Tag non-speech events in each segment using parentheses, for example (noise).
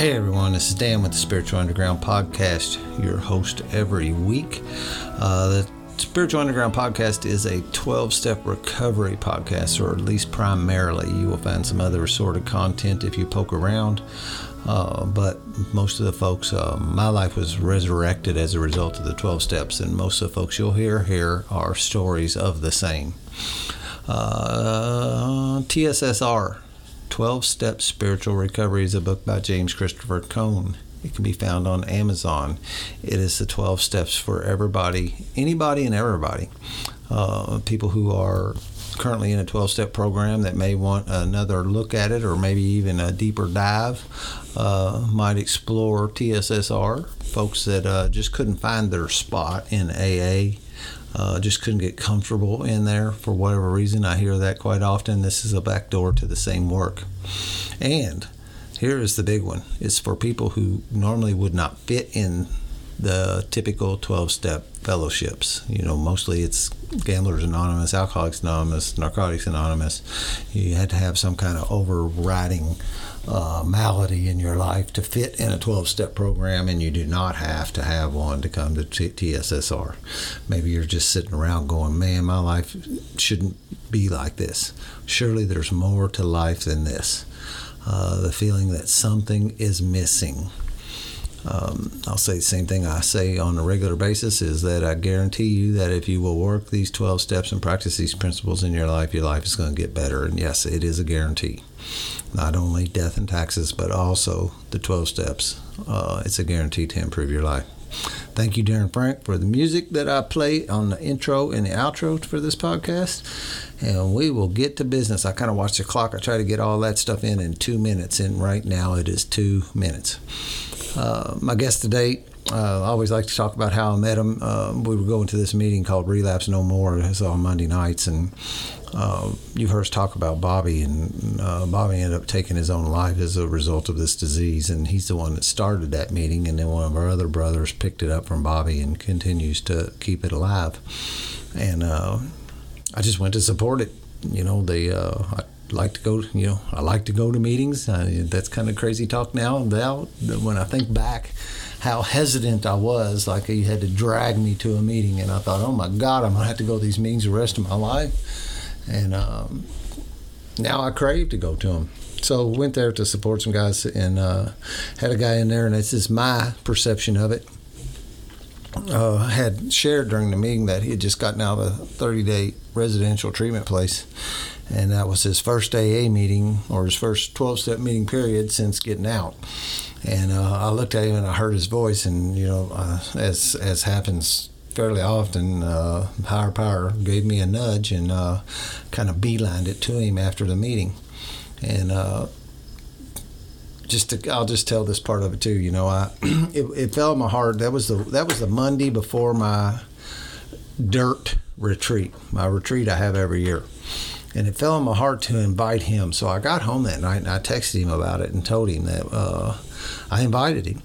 Hey everyone, this is Dan with the Spiritual Underground Podcast, your host every week. Uh, the Spiritual Underground Podcast is a 12 step recovery podcast, or at least primarily. You will find some other assorted content if you poke around. Uh, but most of the folks, uh, my life was resurrected as a result of the 12 steps, and most of the folks you'll hear here are stories of the same. Uh, TSSR, 12 Step Spiritual Recovery, is a book by James Christopher Cohn. It can be found on Amazon. It is the 12 steps for everybody, anybody and everybody. Uh, people who are currently in a 12 step program that may want another look at it or maybe even a deeper dive uh, might explore TSSR. Folks that uh, just couldn't find their spot in AA. Uh, just couldn't get comfortable in there for whatever reason. I hear that quite often. This is a back door to the same work. And here is the big one it's for people who normally would not fit in the typical 12 step fellowships. You know, mostly it's Gamblers Anonymous, Alcoholics Anonymous, Narcotics Anonymous. You had to have some kind of overriding uh, malady in your life to fit in a 12 step program, and you do not have to have one to come to T- TSSR. Maybe you're just sitting around going, man, my life shouldn't be like this. Surely there's more to life than this. Uh, the feeling that something is missing. Um, I'll say the same thing I say on a regular basis is that I guarantee you that if you will work these 12 steps and practice these principles in your life, your life is going to get better. And yes, it is a guarantee. Not only death and taxes, but also the 12 steps. Uh, it's a guarantee to improve your life. Thank you, Darren Frank, for the music that I play on the intro and the outro for this podcast. And we will get to business. I kind of watch the clock. I try to get all that stuff in in two minutes, and right now it is two minutes. Uh, my guest today, uh, I always like to talk about how I met him. Uh, we were going to this meeting called Relapse No More. It's on Monday nights, and uh, you heard us talk about Bobby, and uh, Bobby ended up taking his own life as a result of this disease, and he's the one that started that meeting, and then one of our other brothers picked it up from Bobby and continues to keep it alive. And uh, I just went to support it. You know, they uh, I like to go. You know, I like to go to meetings. Uh, that's kind of crazy talk now. Now, when I think back, how hesitant I was, like he had to drag me to a meeting, and I thought, oh my God, I'm gonna have to go to these meetings the rest of my life and um, now I crave to go to them. So went there to support some guys and uh, had a guy in there, and this is my perception of it. Uh, had shared during the meeting that he had just gotten out of a 30 day residential treatment place, and that was his first AA meeting or his first 12 step meeting period since getting out. And uh, I looked at him and I heard his voice, and you know, uh, as as happens fairly often, uh, higher power gave me a nudge and uh, kind of beelined it to him after the meeting. And uh, just to, I'll just tell this part of it too. You know, I (clears throat) it, it fell in my heart. That was the that was the Monday before my dirt retreat, my retreat I have every year. And it fell in my heart to invite him. So I got home that night and I texted him about it and told him that uh, I invited him.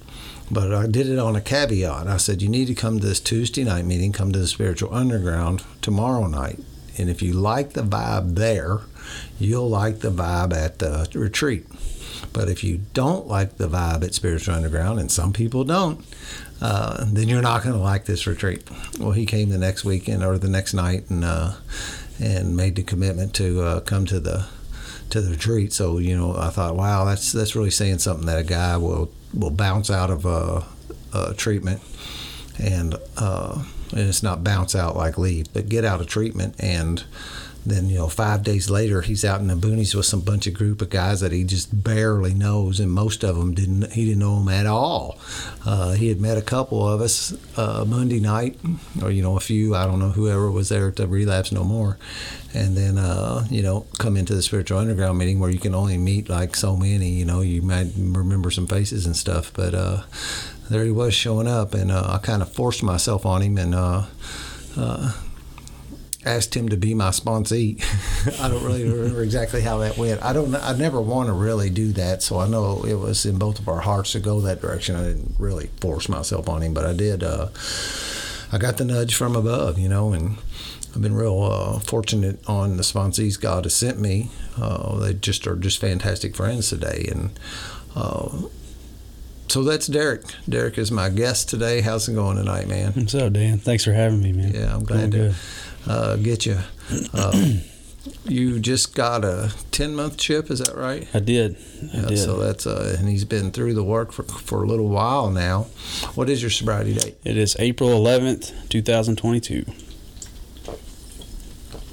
But I did it on a caveat. I said, you need to come to this Tuesday night meeting, come to the Spiritual Underground tomorrow night. And if you like the vibe there, you'll like the vibe at the retreat. But if you don't like the vibe at Spiritual Underground, and some people don't, uh, then you're not going to like this retreat. Well, he came the next weekend or the next night and uh, and made the commitment to uh, come to the to the retreat. So you know, I thought, wow, that's that's really saying something that a guy will will bounce out of a, a treatment and uh, and it's not bounce out like leave, but get out of treatment. And then you know five days later he's out in the boonies with some bunch of group of guys that he just barely knows and most of them didn't he didn't know them at all. Uh, he had met a couple of us uh, monday night or you know a few i don't know whoever was there to relapse no more and then uh, you know come into the spiritual underground meeting where you can only meet like so many you know you might remember some faces and stuff but uh, there he was showing up and uh, i kind of forced myself on him and uh, asked him to be my sponsee. (laughs) I don't really remember exactly how that went. I don't. I never want to really do that, so I know it was in both of our hearts to go that direction. I didn't really force myself on him, but I did. Uh, I got the nudge from above, you know, and I've been real uh, fortunate on the sponsees God has sent me. Uh, they just are just fantastic friends today, and uh, so that's Daryk. Daryk is my guest today. How's it going tonight, man? What's up, Dan? Thanks for having me, man. Yeah, I'm glad Doing to uh, get you. Uh, you just got a 10 month chip, is that right? I did. I Yeah, did. so that's uh, and he's been through the work for for a little while now. What is your sobriety date? it is April 11th, 2022.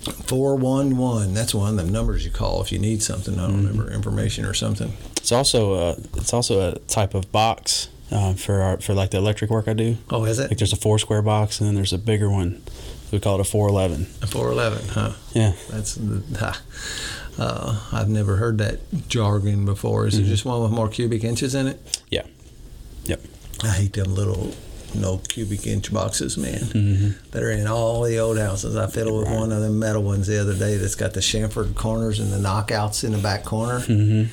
411. That's one of the numbers you call if you need something. I don't Mm-hmm. remember information or something. It's also a, it's also a type of box uh, for our, for like the electric work I do. Oh, is it Like there's a four square box, and then there's a bigger one. We call it a 411. a 411, huh? Yeah. That's the. Uh, I've never heard that jargon before. Is it just one with more cubic inches in it? Mm-hmm. Yeah. Yep. I hate them little no cubic inch boxes, man. Mm-hmm. That are in all the old houses. I fiddled with Right. one of them metal ones the other day that's got the chamfered corners and the knockouts in the back corner. hmm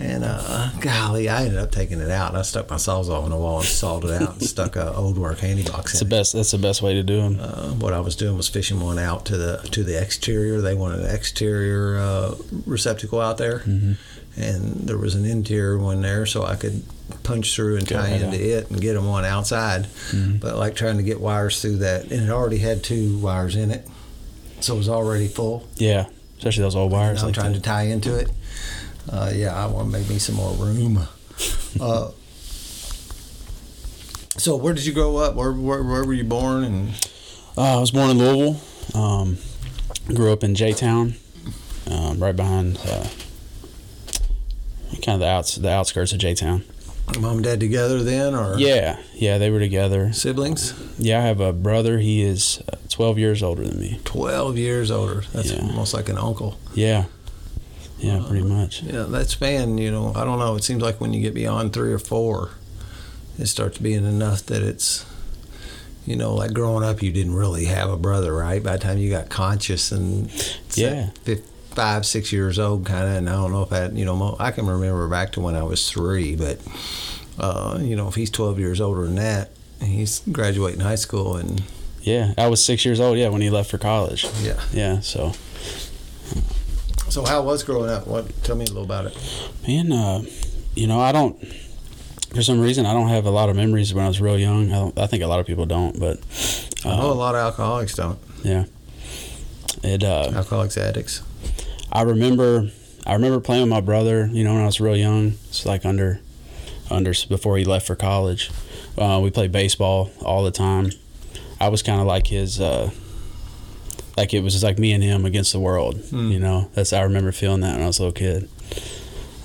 And uh, golly, I ended up taking it out. I stuck my Sawzall on the wall and sawed it out and stuck a old work handy box It's the in. it. best. That's the best way to do them. Uh, what I was doing was fishing one out to the to the exterior. They wanted an exterior uh, receptacle out there, Mm-hmm. And there was an interior one there, so I could punch through and tie right into it and get them on outside. Mm-hmm. But like trying to get wires through that, and it already had two wires in it, so it was already full. Yeah. Especially those old And wires. I'm Like trying that. to tie into it. Uh, yeah, I want to make me some more room. (laughs) Uh, so where did you grow up? Where, where where were you born? And Uh, I was born in Louisville. Um, grew up in J Town, um, right behind uh, kind of the outs the outskirts of J Town. mom and dad together then, or Yeah, yeah, they were together. siblings? Yeah, I have a brother. He is uh, 12 years older than me. 12 years older. That's Yeah. almost like an uncle. Yeah, yeah, pretty much. Yeah, that span, you know, I don't know. It seems like when you get beyond three or four, it starts being enough that it's, you know, like growing up, you didn't really have a brother, right? By the time you got conscious and Yeah. fif- five, six years old, kind of, and I don't know if that, you know, I can remember back to when I was three, but, uh, you know, if he's 12 years older than that, he's graduating high school and, Yeah, I was six years old. Yeah, when he left for college. yeah. Yeah, so So how was growing up? What? Tell me a little about it. man, uh, you know, I don't. For some reason, I don't have a lot of memories when I was real young. I, don't, I think a lot of people don't, but I know a uh, lot of alcoholics don't. yeah, it. Uh, Alcoholics, addicts. I remember I remember playing with my brother, you know, when I was real young. It's like under under before he left for college. Uh, we played baseball all the time. I was kind of like his uh, like it was just like me and him against the world, Hmm. you know. That's I remember feeling that when I was a little kid.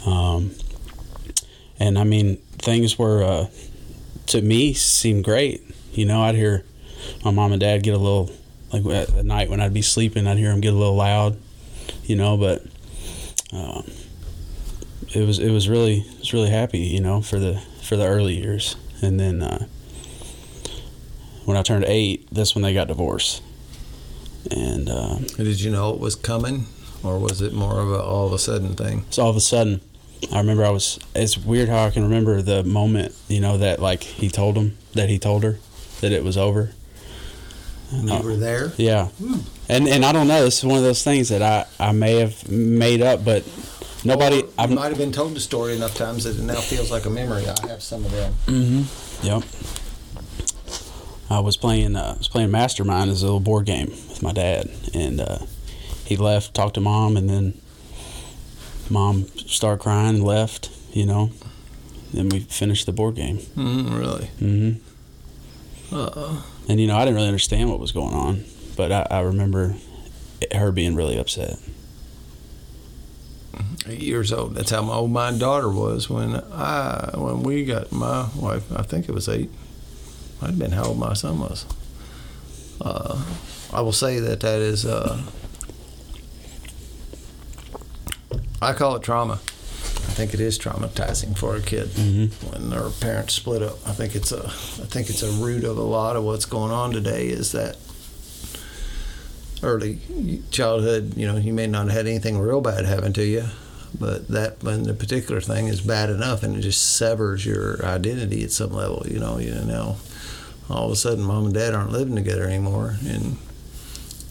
Um, and I mean, things were uh, to me seemed great. You know, I'd hear my mom and dad get a little like at at night when I'd be sleeping, I'd hear them get a little loud you know. But um, it was it was really it was really happy, you know, for the for the early years, and then uh, when I turned eight, that's when they got divorced, and um, Did you know it was coming, or was it more of a all of a sudden thing? so all of a sudden. I remember I was. It's weird how I can remember the moment, you know, that like he told him that he told her that it was over. And you Uh, were there. Yeah, and and I don't know. This is one of those things that I I may have made up, but nobody. I've might have been told the story enough times that it now feels like a memory. I have some of them. Mm-hmm. Yep. I was playing. Uh, I was playing Mastermind as a little board game with my dad, and uh, he left, talked to mom, and then mom started crying and left. You know. Then we finished the board game. Mm, really? hmm Uh, And you know, I didn't really understand what was going on, but I, I remember her being really upset. eight years old. That's how my old my daughter was when I when we got my wife. I think it was eight. Might have been how old my son was. Uh, I will say that that is. Uh, I call it trauma. I think it is traumatizing for a kid Mm-hmm. when their parents split up. I think it's a I think it's a root of a lot of what's going on today is that early childhood, you know, you may not have had anything real bad happen to you, but that when the particular thing is bad enough and it just severs your identity at some level, you know, you know, all of a sudden mom and dad aren't living together anymore and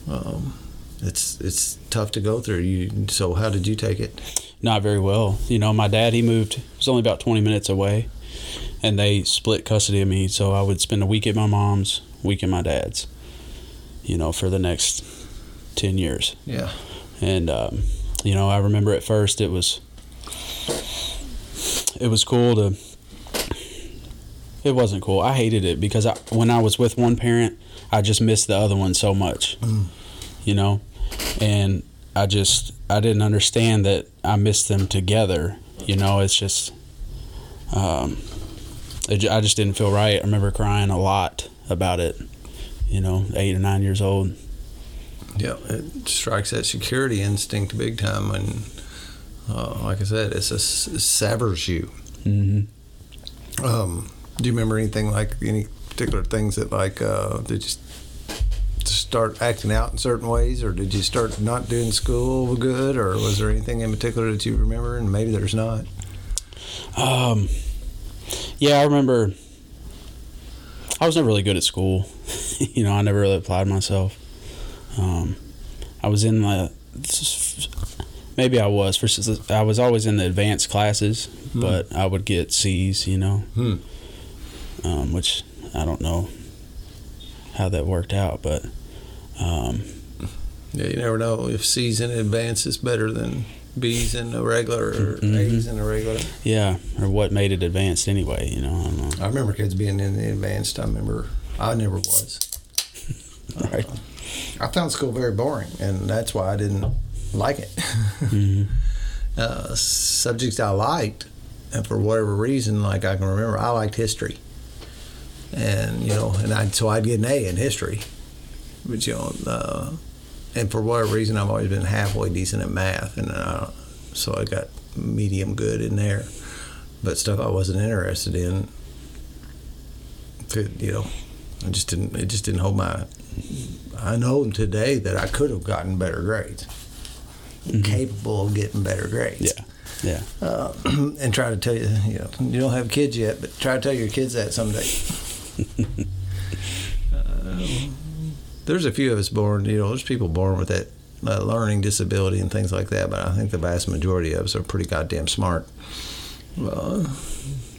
um, it's it's tough to go through. You so how did you take it? Not very well. You know, my dad he moved. It was only about twenty minutes away, and they split custody of me. So I would spend a week at my mom's, week at my dad's. You know, for the next ten years. Yeah. And um, you know, I remember at first it was it was cool to. It wasn't cool. I hated it because I, when I was with one parent, I just missed the other one so much. You know, and I just I didn't understand that I missed them together. You know, it's just um, it, I just didn't feel right. I remember crying a lot about it. You know, eight or nine years old. Yeah, it strikes that security instinct big time when, uh, like I said, it's a, it severs you. hmm Um, do you remember anything like any particular things that like uh, did you s- start acting out in certain ways, or did you start not doing school good, or was there anything in particular that you remember? And maybe there's not. Um, yeah, I remember. I was never really good at school. (laughs) you know, I never really applied myself. Um, I was in the maybe I was for I was always in the advanced classes, but I would get C's. You know, Hmm. um, which I don't know how that worked out, but um, Yeah, you never know if C's in advance is better than B's in a regular or Mhm. A's in a regular. yeah, or what made it advanced anyway. You know, I don't know. I remember kids being in the advanced. I remember I never was. (laughs) Right. I found school very boring, and that's why I didn't like it. hmm (laughs) uh, subjects I liked, and for whatever reason, like I can remember, I liked history, and you know, and I so I'd get an A in history, but you know, uh, and for whatever reason, I've always been halfway decent at math, and uh, so I got medium good in there, but stuff I wasn't interested in, could you know, I just didn't. It just didn't hold my. I know today that I could have gotten better grades, capable of getting better grades Yeah, yeah. uh, (clears throat) and try to tell you, you know, you don't have kids yet, but try to tell your kids that someday. (laughs) there's a few of us born, you know, there's people born with that uh, learning disability and things like that, but I think the vast majority of us are pretty goddamn smart. Uh,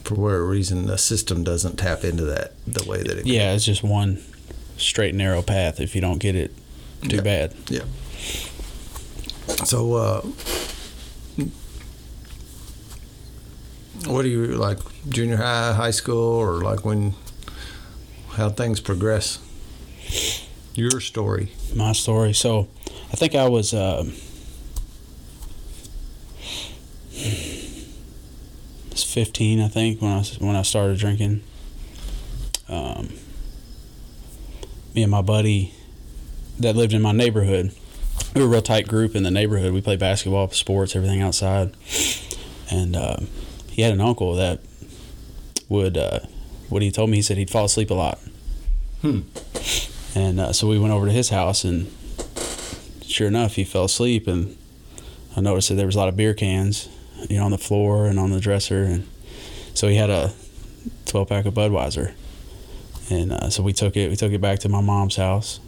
for whatever reason, the system doesn't tap into that the way that it. Yeah, it's just one straight narrow path. If you don't get it, too Yeah. bad. Yeah. So, uh, what do you like, junior high, high school, or like when, how things progress? Your story. My story. So, I think I was. I was 15, I think, when I was, when I started drinking. Um, me and my buddy that lived in my neighborhood, we were a real tight group in the neighborhood. We played basketball, sports, everything outside. And um, he had an uncle that would, uh, what he told me, he said he'd fall asleep a lot. Hmm. And uh, so we went over to his house, and sure enough, he fell asleep. And I noticed that there was a lot of beer cans, you know, on the floor and on the dresser. And so he had a 12 pack of Budweiser. And uh, so we took it. We took it back to my mom's house.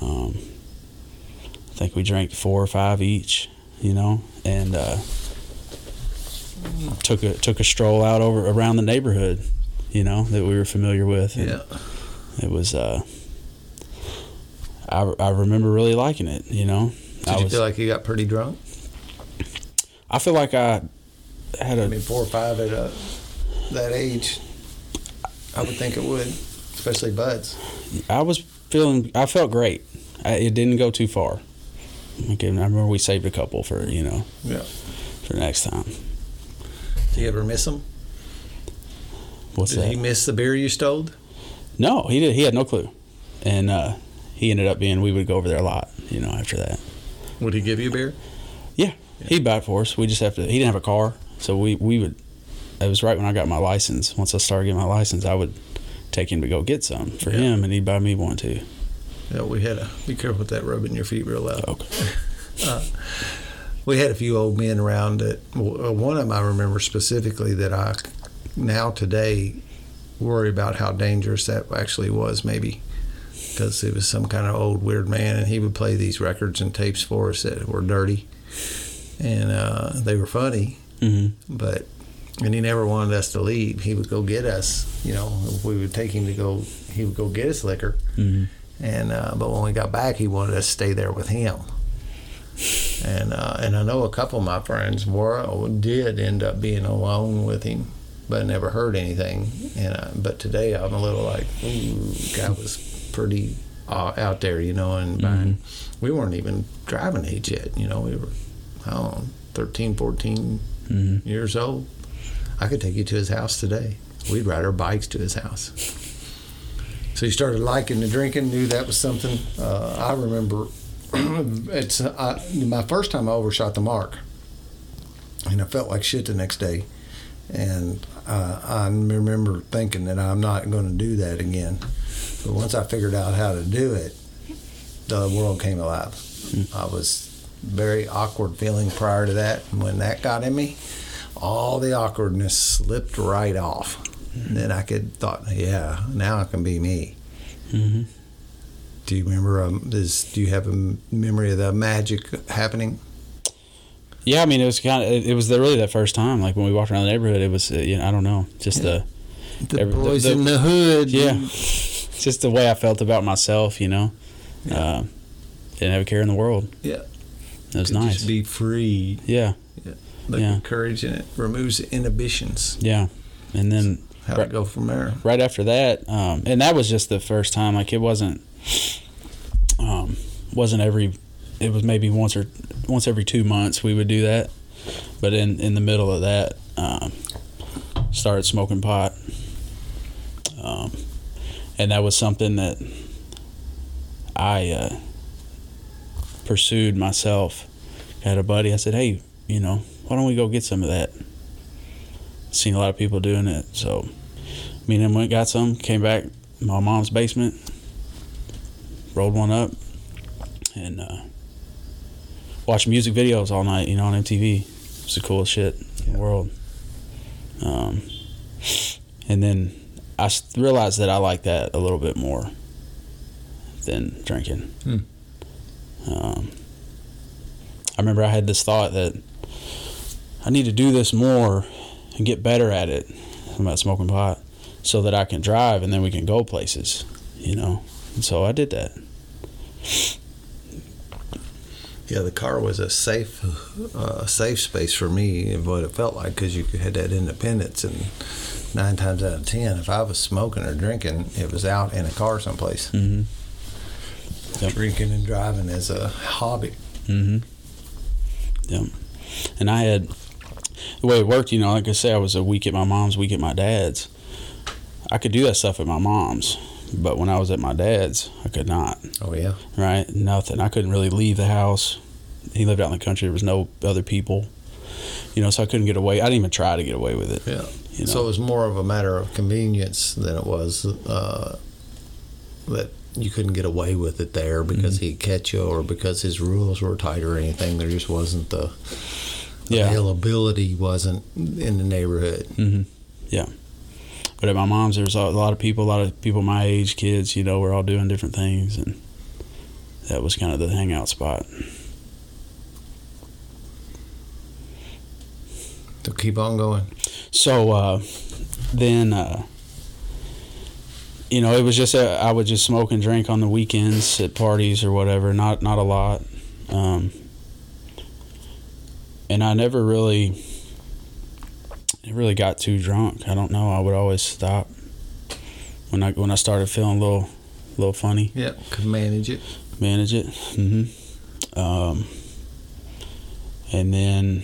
Um, I think we drank four or five each, you know, and uh, took a took a stroll out over around the neighborhood, you know, that we were familiar with. And Yeah. it was. Uh, I I remember really liking it, you know. Did I you was. feel like you got pretty drunk? I feel like I had I a mean, four or five at uh, that age, I would think it would, especially buds. I was feeling. I felt great. I, it didn't go too far. Okay, I remember we saved a couple for you know Yeah. for next time. Do you ever miss them? What's Did that? he miss the beer you stole? no, he did. He had no clue, and uh, he ended up being. We would go over there a lot, you know. After that, Would he give you beer? yeah, he'd buy it for us. We just have to. He didn't have a car, so we we would. It was right when I got my license. Once I started getting my license, I would take him to go get some for Yeah. him, and he'd buy me one too. Yeah, we had a. Be careful with that rubbing your feet real loud. Okay. (laughs) We had a few old men around that. uh, One of them I remember specifically that I now today worry about how dangerous that actually was. Maybe because he was some kind of old weird man, and he would play these records and tapes for us that were dirty, and uh, they were funny. hmm But and he never wanted us to leave. He would go get us. You know, if we would take him to go, he would go get us liquor. Mhm. And uh, but when we got back, he wanted us to stay there with him. And uh, and I know a couple of my friends were did end up being alone with him, but I never heard anything. And uh, but today I'm a little like, ooh, guy was pretty uh, out there, you know. And behind, we weren't even driving age yet, you know. We were, I don't know, 13, 14 Mhm. years old. I could take you to his house today. We'd ride our bikes to his house. So he started liking the drinking, knew that was something. Uh, I remember (clears throat) it's I, my first time I overshot the mark, and I felt like shit the next day. And uh, I remember thinking that I'm not going to do that again. But once I figured out how to do it, the world came alive. I was very awkward feeling prior to that. And when that got in me, all the awkwardness slipped right off. And then I could thought, yeah, now I can be me. Mhm. Do you remember? Um, this, do you have a memory of the magic happening? Yeah, I mean, it was kind of it was the, really that first time. Like when we walked around the neighborhood, it was uh, you know I don't know, just the The Every- boys the- in the hood. yeah, (laughs) just the way I felt about myself. You know, Yeah. uh, didn't have a care in the world. Yeah. it was Could nice. Just be free. yeah, Like Yeah. courage and it removes inhibitions. yeah, and then How Right. to go from there? right after that, um, and that was just the first time. Like it wasn't, um, wasn't every. It was maybe once or once every two months we would do that, but in in the middle of that, um, started smoking pot, um, and that was something that I uh, pursued myself. I had a buddy. I said, "Hey, you know, why don't we go get some of that?" Seen a lot of people doing it, so me and him went got some. Came back, my mom's basement, rolled one up, and uh, watched music videos all night. You know, on MTV. It's the coolest shit in the world. Um, and then I realized that I like that a little bit more than drinking. Hmm. Um, I remember I had this thought that I need to do this more and get better at it about smoking pot so that I can drive and then we can go places, you know. And so I did that. Yeah, the car was a safe, uh, safe space for me. of What it felt like because you had that independence, and nine times out of ten, if I was smoking or drinking, it was out in a car someplace. Mm-hmm. Yep. Drinking and driving as a hobby. Mm-hmm. Yep. And I had the way it worked, you know, like I say, I was a week at my mom's, week at my dad's. I could do that stuff at my mom's, but when I was at my dad's, I could not. Oh yeah, Right? Nothing. I couldn't really leave the house. He lived out in the country. There was no other people. You know, so I couldn't get away. I didn't even try to get away with it. yeah. You know? So it was more of a matter of convenience than it was uh, that you couldn't get away with it there because Mm-hmm. he'd catch you or because his rules were tight or anything. There just wasn't the yeah. availability wasn't in the neighborhood. hmm Yeah. But at my mom's, there was a lot of people, a lot of people my age, kids, you know, we're all doing different things. And that was kind of the hangout spot. So keep on going. So uh, then, uh, you know, it was just a, I would just smoke and drink on the weekends at parties or whatever. Not not a lot, um, and I never really, really got too drunk. I don't know. I would always stop when I when I started feeling a little, little funny. Yeah, could manage it. Manage it. hmm Um, and then,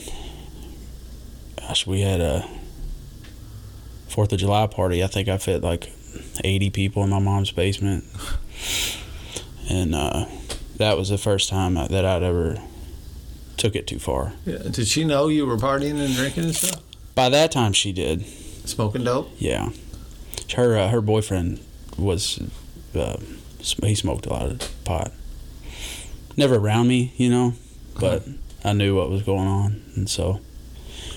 gosh, we had a Fourth of July party. I think I fit like eighty people in my mom's basement, (laughs) and uh, that was the first time that I'd ever took it too far. Yeah. Did she know you were partying and drinking and stuff? By that time, she did. Smoking dope? Yeah, her uh, her boyfriend was uh, he smoked a lot of pot. Never around me, you know, but I knew what was going on, and so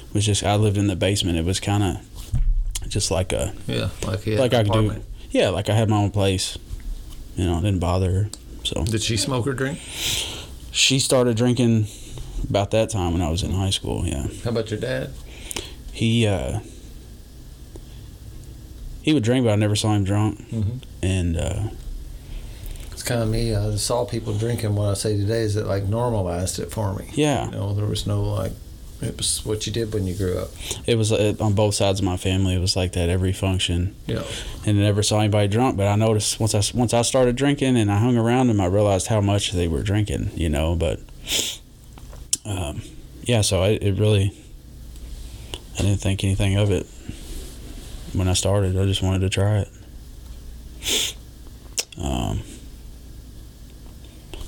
it was just I lived in the basement. It was kind of just like a Yeah, like like I could do. Yeah, like I had my own place. You know, didn't bother her. So Did she smoke or drink? she started drinking about that time when I was in high school. Yeah, How about your dad? He uh, he would drink, but I never saw him drunk. Mhm. And uh, It's kind of me. I saw people drinking. What I say today is it like normalized it for me. yeah, You know, there was no like, it was what you did when you grew up. it was uh, on both sides of my family. It was like that every function, Yeah. and I never saw anybody drunk. But I noticed once I once I started drinking and I hung around them, I realized how much they were drinking. You know, but um, yeah, so I, it really I didn't think anything of it when I started. I just wanted to try it. Um,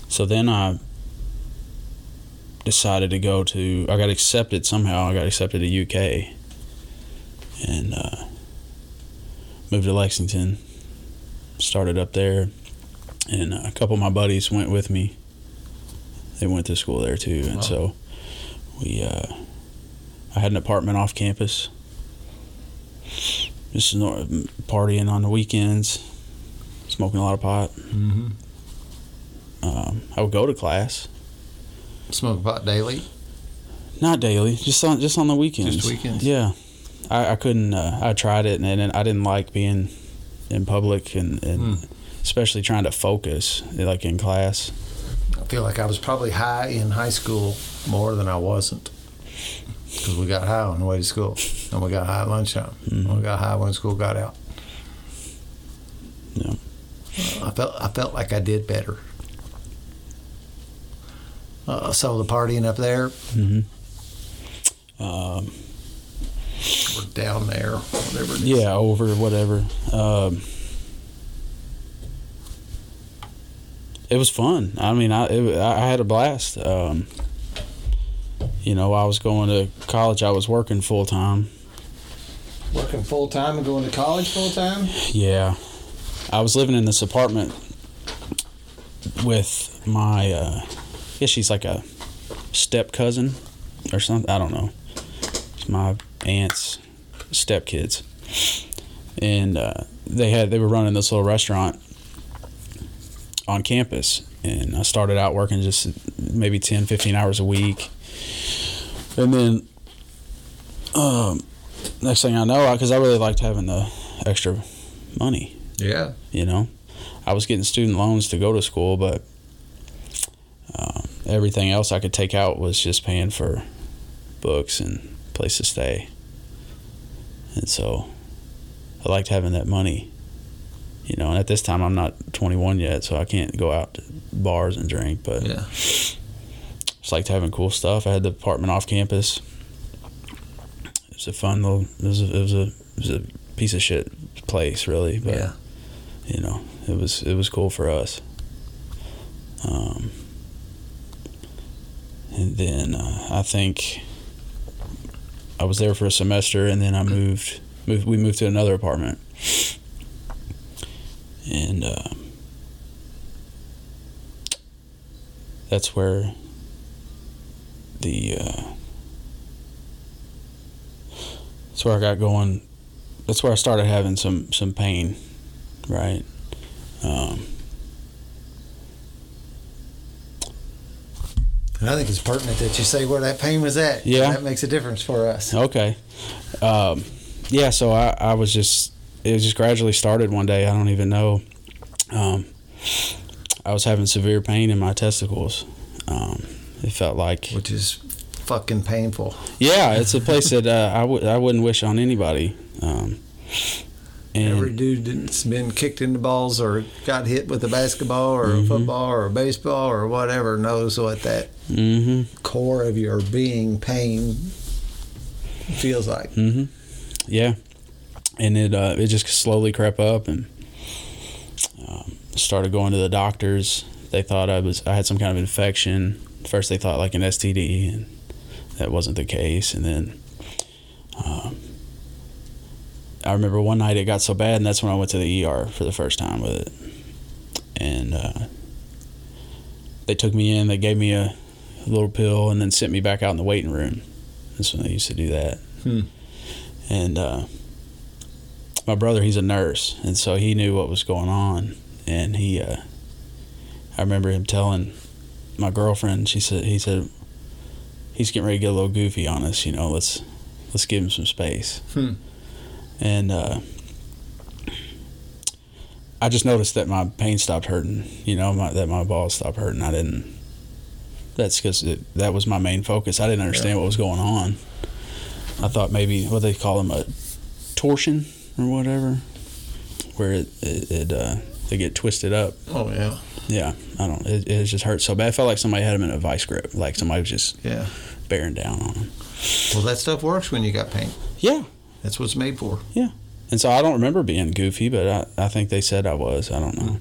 so then I decided to go to. I got accepted somehow. I got accepted to UK, and uh, moved to Lexington. Started up there, and a couple of my buddies went with me. They went to school there too, and Wow. so we. Uh, I had an apartment off campus. Just nor- partying on the weekends, smoking a lot of pot. Mm-hmm. Um, I would go to class, Smoke pot daily. not daily, just on just on the weekends. Just weekends? Yeah, I, I couldn't. Uh, I tried it, and, then I didn't like being in public, and, and Hmm. especially trying to focus, like in class. I feel like I was probably high in high school more than I wasn't. Because we got high on the way to school, and we got high at lunchtime, and we got high when school got out. Yeah. I felt I felt like I did better. Uh, so the partying up there, hmm Um, or down there, whatever yeah, over whatever. Um, it was fun. I mean, I it, I had a blast. Um, you know, I was going to college. I was working full time. Working full time and going to college full time. Yeah, I was living in this apartment with my. Uh, I guess she's like a step cousin or something. I don't know. It's my aunt's stepkids, and uh, they had they were running this little restaurant on campus, and I started out working just maybe 10, 15 hours a week, and then. Um, next thing I know, because I really liked having the extra money. Yeah. You know, I was getting student loans to go to school, but um, everything else I could take out was just paying for books and place to stay. And so, I liked having that money. You know, and at this time I'm not 21 yet, so I can't go out to bars and drink. But Yeah. Just liked having cool stuff. I had the apartment off campus. It was a fun little. It was a, it was a, it was a piece of shit place, really. But Yeah. you know, it was it was cool for us. Um, and then uh, I think I was there for a semester, and then I moved. Moved. We moved to another apartment, and uh, that's where the uh, that's where I got going. That's where I started having some some pain, right? Um, And I think it's pertinent that you say where that pain was at. Yeah. That makes a difference for us. Okay. Um, yeah, so I, I was just, it just gradually started one day. I don't even know. Um, I was having severe pain in my testicles. Um, it felt like, Which is fucking painful. yeah, it's a place that uh, I w- I wouldn't wish on anybody. Um, and Every dude that's been kicked in the balls or got hit with a basketball or Mm-hmm. a football or a baseball or whatever knows what that hmm core of your being pain feels like. hmm Yeah, and it uh, it just slowly crept up and um, started going to the doctors. They thought I was I had some kind of infection. First, they thought like an STD, and that wasn't the case. And then um, I remember one night it got so bad, and that's when I went to the ER for the first time with it. And uh, they took me in. They gave me a little pill, and then sent me back out in the waiting room. That's when they used to do that Hmm. and uh, my brother he's a nurse and so he knew what was going on and he uh, i remember him telling my girlfriend she said he said he's getting ready to get a little goofy on us you know let's let's give him some space. Hmm. And uh, I just noticed that my pain stopped hurting. You know, my, that my balls stopped hurting. I didn't. That's because that was my main focus. I didn't understand what was going on. I thought maybe what they call them a torsion or whatever, where it it, it uh, they get twisted up. Oh yeah. Yeah, I don't. It, it just hurt so bad. I felt like somebody had them in a vice grip, like somebody was just Yeah. bearing down on them. Well, that stuff works when you got pain. Yeah, That's what it's made for. Yeah. And so I don't remember being goofy, but I, I think they said I was. I don't know.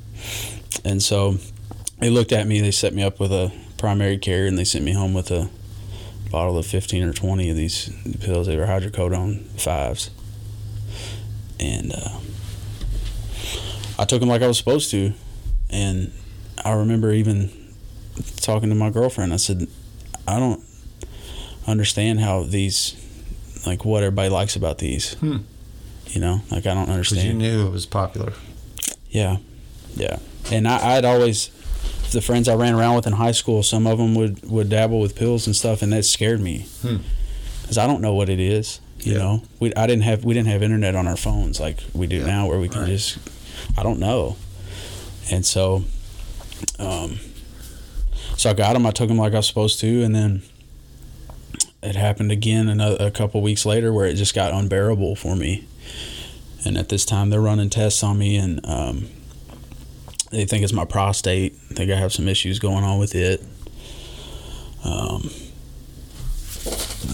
And so they looked at me. They set me up with a primary care, and they sent me home with a bottle of fifteen or twenty of these pills. They were hydrocodone fives, and uh, I took them like I was supposed to. And I remember even talking to my girlfriend. I said, I don't understand how these, like, what everybody likes about these. Hmm. You know, like I don't understand. Because you knew it was popular. Yeah, yeah. And I, I'd always, the friends I ran around with in high school, some of them would would dabble with pills and stuff, and that scared me Hmm. because I don't know what it is. You Yeah. know, we I didn't have we didn't have internet on our phones like we do Yeah, now, where we can right. just I don't know. And so, um, so I got him. I took him like I was supposed to, and then it happened again another, a couple weeks later where it just got unbearable for me. And at this time, they're running tests on me, and um, they think it's my prostate. I think I have some issues going on with it. Um,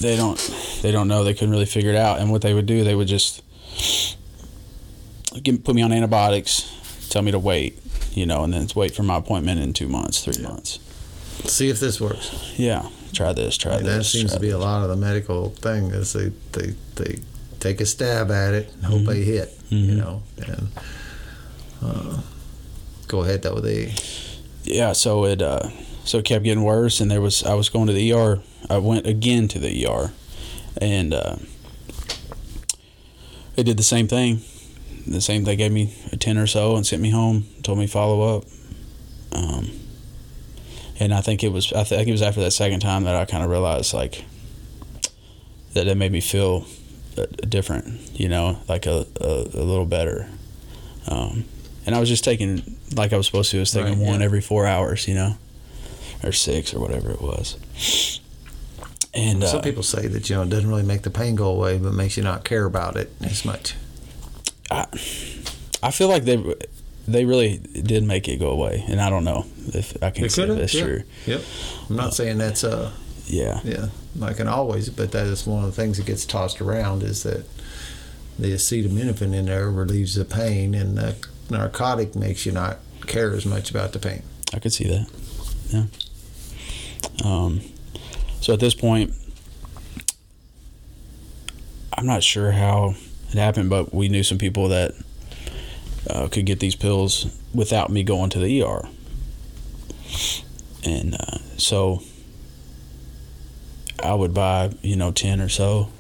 they don't they don't know. They couldn't really figure it out. And what they would do, they would just give, put me on antibiotics, tell me to wait, you know, and then wait for my appointment in two months, three months. See if this works. Yeah, try this, try And this. that seems to be a lot of the medical thing is they they, they take a stab at it and hope Mhm. they hit. You Mhm. know. And uh, go ahead though. They yeah so it uh so it kept getting worse and there was i was going to the er i went again to the er and uh they did the same thing the same they gave me a 10 or so and sent me home told me follow up um and i think it was i think it was after that second time that i kind of realized like that it made me feel different you know like a, a, a little better um and I was just taking like I was supposed to. I was taking Right, one yeah. every four hours, you know, or six or whatever it was. And some uh, people say that you know it doesn't really make the pain go away, but makes you not care about it as much. I I feel like they they really did make it go away, and I don't know if I can They say that's yeah. true. Yep. I'm not saying that's uh Yeah, yeah like an always, but that is one of the things that gets tossed around is that the acetaminophen in there relieves the pain, and the narcotic makes you not care as much about the pain. I could see that. Yeah. Um, so at this point, I'm not sure how it happened, but we knew some people that uh, could get these pills without me going to the ER. And uh, so I would buy, you know, 10 or so,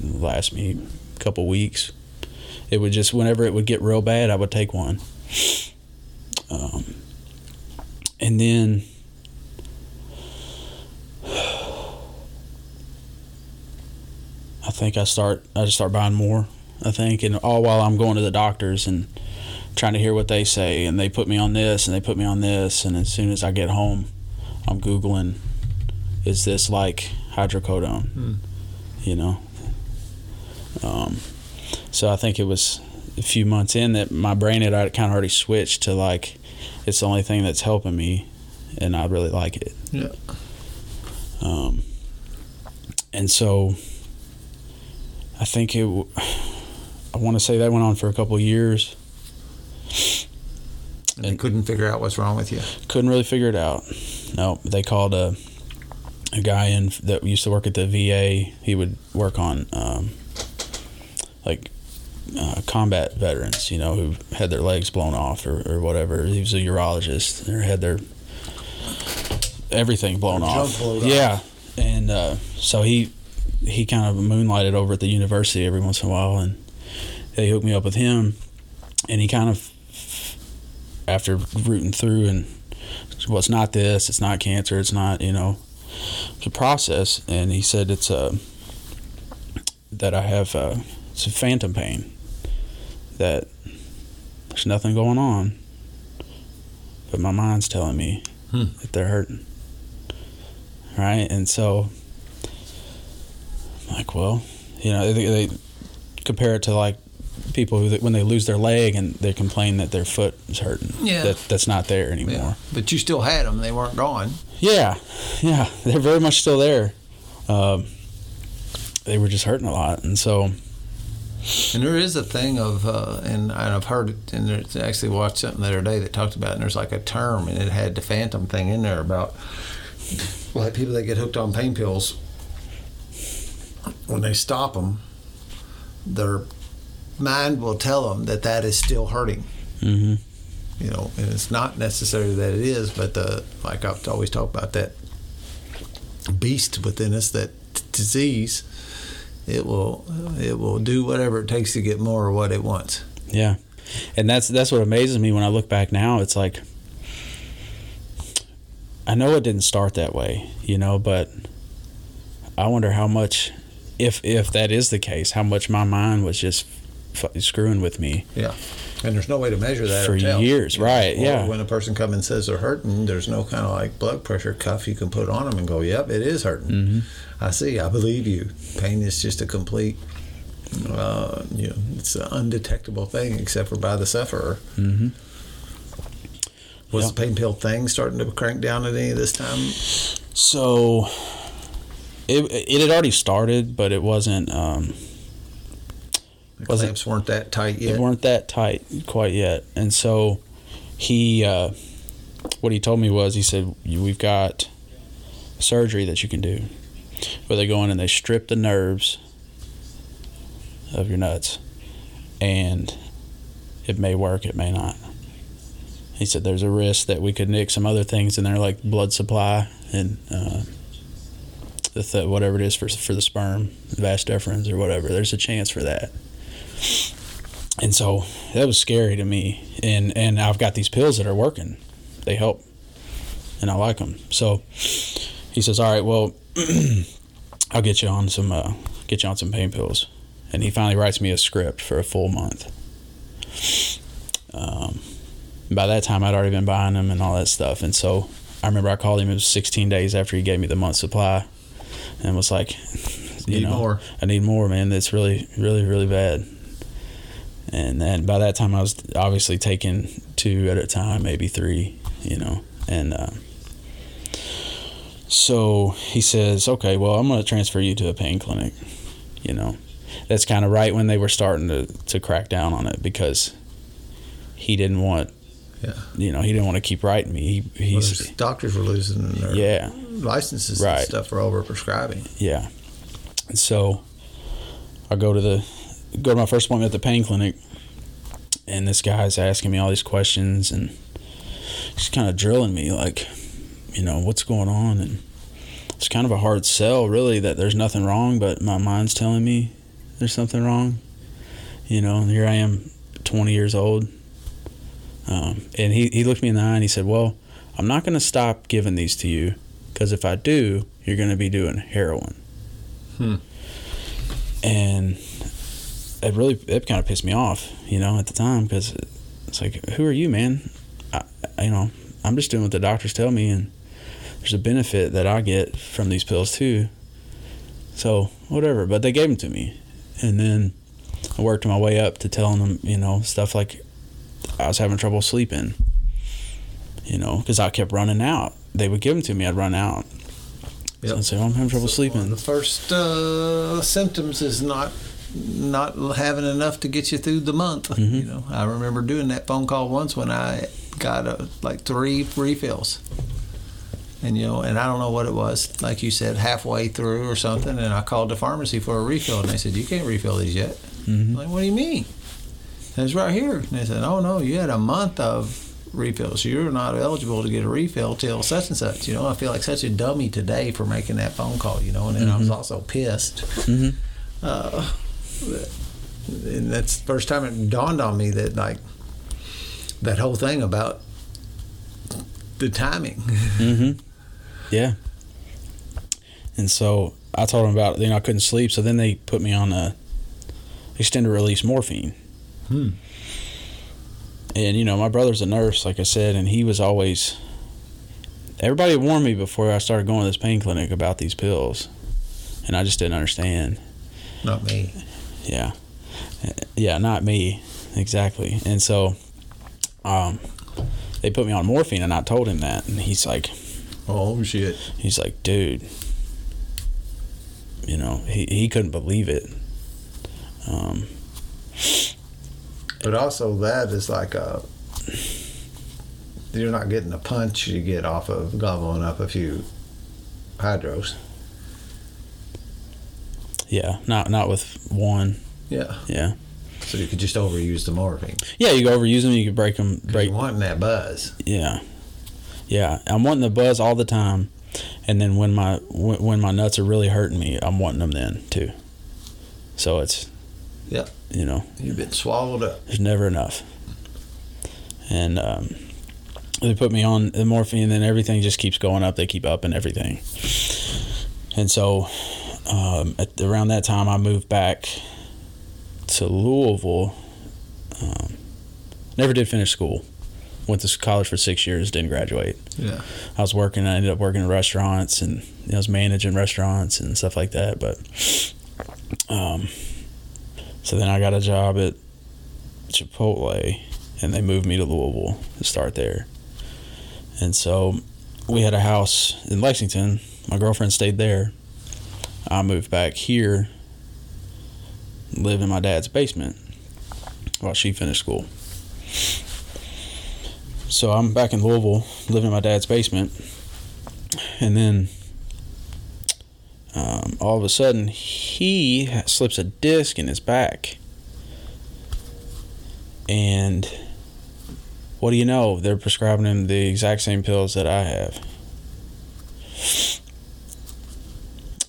and last me a couple weeks. It would just, whenever it would get real bad, I would take one. Um, and then (sighs) I think I start I just start buying more. I think, and all while I'm going to the doctors and trying to hear what they say, and they put me on this and they put me on this, and as soon as I get home, I'm googling, is this like hydrocodone? Hmm. You know. Um, so I think it was a few months in that my brain had kind of already switched to like it's the only thing that's helping me, and I really like it. Yeah. Um, and so I think it. w- I want to say that went on for a couple of years. And they couldn't figure out what's wrong with you. Couldn't really figure it out. No, they called a a guy in that used to work at the VA. He would work on um, like uh, combat veterans, you know, who had their legs blown off or, or whatever. He was a urologist or had their everything blown Their off. junk blown off. yeah, and uh, so he he kind of moonlighted over at the university every once in a while, and they hooked me up with him, and he kind of after rooting through and well, it's not this, it's not cancer, it's not you know the process, and he said it's a that I have uh, some phantom pain. That there's nothing going on, but my mind's telling me Hmm. that they're hurting. Right, and so I'm like, well, you know, they, they compare it to like people who when they lose their leg and they complain that their foot is hurting. Yeah. that that's not there anymore. Yeah. But you still had them; they weren't gone. Yeah, yeah, they're very much still there. Um, they were just hurting a lot, and so And there is a thing of, uh, and I've heard it, and there's actually watched something the other day that talked about, it, and there's like a term, and it had the phantom thing in there about like people that get hooked on pain pills when they stop them, their mind will tell them that that is still hurting. hmm You know, and it's not necessarily that it is, but the like I've always talked about that beast within us, that t- disease. It will it will do whatever it takes to get more of what it wants. yeah, and that's that's what amazes me when I look back now. It's like I know it didn't start that way, you know, but I wonder how much, if if that is the case, how much my mind was just f- screwing with me. Yeah. And there's no way to measure that For years, right, Or yeah. When a person comes and says they're hurting, there's no kind of like blood pressure cuff you can put on them and go, "Yep, it is hurting." Mhm. I see. I believe you. Pain is just a complete, uh, you know, it's an undetectable thing except for by the sufferer. Mm-hmm. Was the pain pill thing starting to crank down at any of this time? So it it had already started, but it wasn't. Um, The Was it- clamps weren't that tight yet. They weren't that tight quite yet, and so he, uh, what he told me was, he said, "We've got surgery that you can do, where they go in and they strip the nerves of your nuts, and it may work, it may not." He said, "There's a risk that we could nick some other things in there, like blood supply and uh, the th- whatever it is for for the sperm, vas deferens or whatever. There's a chance for that." And so that was scary to me. And and i've got these pills that are working. They help and i like them so he says all right well (clears throat) i'll get you on some uh, get you on some pain pills. And he finally writes me a script for a full month. Um, by that time i'd already been buying them and all that stuff. And so i remember i called him it was 16 days after he gave me the month supply and was like you Need know more. i need more man. That's really really really bad and then by that time I was obviously taking two at a time, maybe three, you know, and uh, so he says, "Okay, well, I'm going to transfer you to a pain clinic," you know. That's kind of right when they were starting to to crack down on it because he didn't want, Yeah. you know, he didn't want to keep writing me. He, he's there's doctors were losing their yeah, licenses Right. and stuff for overprescribing. Yeah. And so I go to the go to my first appointment at the pain clinic and this guy's asking me all these questions and he's kind of drilling me like, you know, what's going on and it's kind of a hard sell really that there's nothing wrong, but my mind's telling me there's something wrong. You know, and here I am 20 years old. Um, and he, he looked me in the eye and he said, Well, I'm not going to stop giving these to you because if I do, you're going to be doing heroin. Hmm. And it really, it kind of pissed me off, you know, at the time because it's like, who are you, man? I, you know, I'm just doing what the doctors tell me, and there's a benefit that I get from these pills too. So whatever, but they gave them to me, and then I worked my way up to telling them, you know, stuff like I was having trouble sleeping, you know, because I kept running out. They would give them to me, I'd run out. Yep. So I'd say, oh, I'm having trouble of sleeping. the first uh, symptoms is not not having enough to get you through the month. Mhm. You know, I remember doing that phone call once when I got uh like three refills, and you know, and I don't know what it was. Like you said, halfway through or something, and I called the pharmacy for a refill, and they said you can't refill these yet. I'm hmm like, what do you mean? And it's right here. And they said, oh no, you had a month of refills. You're not eligible to get a refill till such and such. You know, I feel like such a dummy today for making that phone call. You know, and then I was Mhm. also pissed. hmm Uh, and that's the first time it dawned on me that like that whole thing about the timing. hmm Yeah. And so I told them about, you know, I couldn't sleep. So then they put me on a extended release morphine. Hmm. And, you know, my brother's a nurse, like I said, and he was always, everybody warned me before I started going to this pain clinic about these pills. And I just didn't understand. Not me. Yeah. Yeah, not me. Exactly. And so um, they put me on morphine and I told him that. And he's like, Oh shit. he's like, dude, you know, he, he couldn't believe it. Um, But also that is like a you're not getting the punch you get off of gobbling up a few hydros. Yeah, not not with one. Yeah. Yeah. So you could just overuse the morphine. Yeah, you go overuse them, you could break them. Break. You're wanting that buzz. Yeah. Yeah, I'm wanting the buzz all the time, and then when my when, when my nuts are really hurting me, I'm wanting them then too. So it's. Yeah. You know, You've been swallowed up. there's never enough. And um, they put me on the morphine, and then everything just keeps going up. They keep upping everything. And so, um, at around that time, I moved back to Louisville. Um, never did finish school. Went to college for six years, didn't graduate. Yeah. I was working. I ended up working in restaurants, and I was managing restaurants and stuff like that. But, um, so then I got a job at Chipotle, and they moved me to Louisville to start there. And so, we had a house in Lexington. My girlfriend stayed there. I moved back here, lived in my dad's basement while she finished school. So I'm back in Louisville, living in my dad's basement, and then um, all of a sudden he slips a disc in his back, and what do you know? They're prescribing him the exact same pills that I have,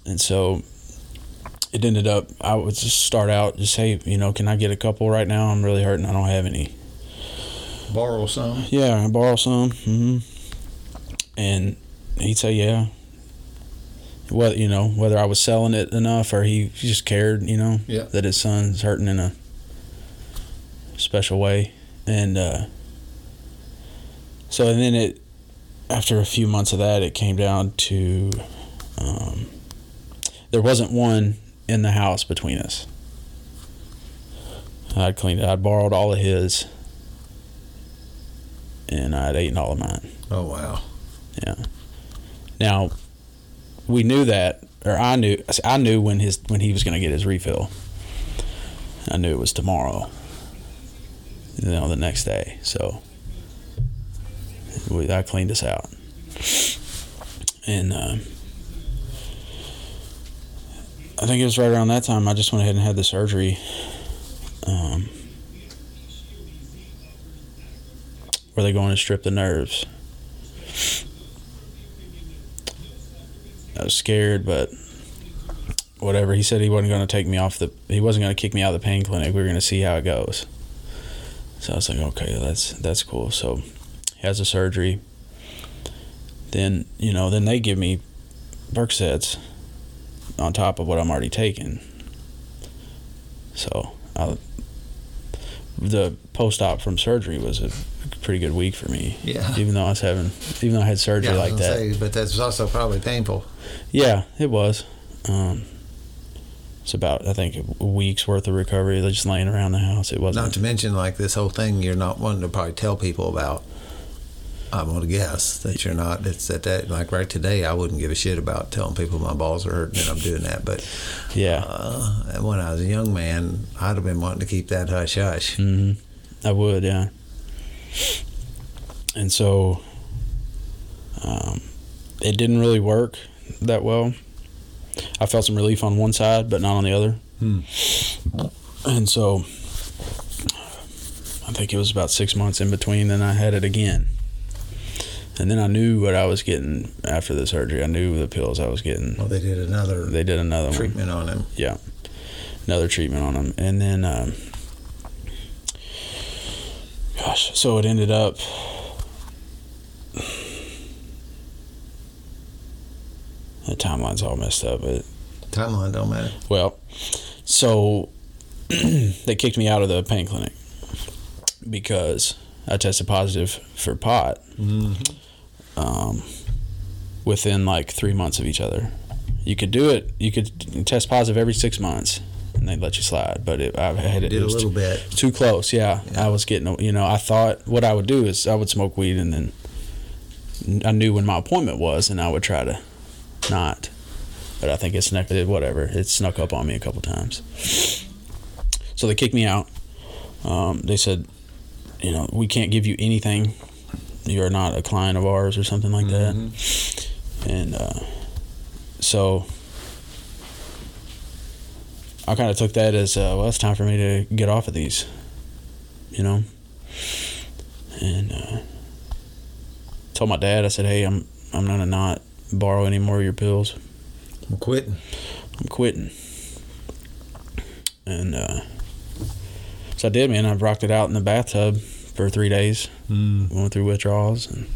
and so it ended up. I would just start out, just say, you know, can I get a couple right now? I'm really hurting. I don't have any. Borrow some. Yeah, I borrow some. Mm-hmm. And he'd say, yeah. Well, you know, whether I was selling it enough or he just cared, you know, Yeah. that his son's hurting in a special way. And uh, so, and then it, after a few months of that, it came down to um, there wasn't one in the house between us. I'd cleaned it. I'd borrowed all of his and I'd eaten all of mine. Oh wow. Yeah. Now, we knew that, or I knew, I knew when his when he was going to get his refill. I knew it was tomorrow. You know, the next day. So, we, I cleaned us out, and um, I think it was right around that time. I just went ahead and had the surgery. Um, where they going to strip the nerves. I was scared, but whatever. He said he wasn't going to take me off the. He wasn't going to kick me out of the pain clinic. We were going to see how it goes. So I was like, okay, that's that's cool. So he has a surgery. Then you know, then they give me Percocets on top of what I'm already taking. So I, the post-op from surgery was a pretty good week for me. Yeah. Even though I was having, even though I had surgery Yeah, I like that. say, but that's also probably painful. Yeah, it was. Um, it's about I think a week's worth of recovery. Just laying around the house. It wasn't. Not to mention, like this whole thing, you're not wanting to probably tell people about. I'm gonna guess that you're not. It's that that like right today, I wouldn't give a shit about telling people my balls are hurting and I'm doing that. But yeah. uh, when I was a young man, I'd have been wanting to keep that hush hush. hmm I would, yeah. And so, um, it didn't really work that well. I felt some relief on one side, but not on the other. Hmm. And so, I think it was about six months in between. Then I had it again, and then I knew what I was getting after the surgery. I knew the pills I was getting. Well, they did another They did another one. treatment on him. Yeah, another treatment on him, and then, um, gosh, so it ended up. (sighs) The timeline's all messed up. But Timeline don't matter. well, so (clears throat) they kicked me out of the pain clinic because I tested positive for pot um, within like three months of each other. You could do it. You could test positive every six months, and they'd let you slide. But it, I had it, Did it a was little too, bit. too close. Yeah, I was getting. You know, I thought what I would do is I would smoke weed, and then I knew when my appointment was, and I would try to not. But I think it snuck. It, whatever. It snuck up on me a couple times. So they kicked me out. Um, they said, you know, we can't give you anything. You're not a client of ours or something like that. And uh, so I kind of took that as, uh, well, it's time for me to get off of these, you know. And uh, told my dad, I said, hey, I'm I'm gonna not borrow any more of your pills. I'm quitting. I'm quitting. And uh, so I did, man. I rocked it out in the bathtub for three days. Mm. Went through withdrawals, and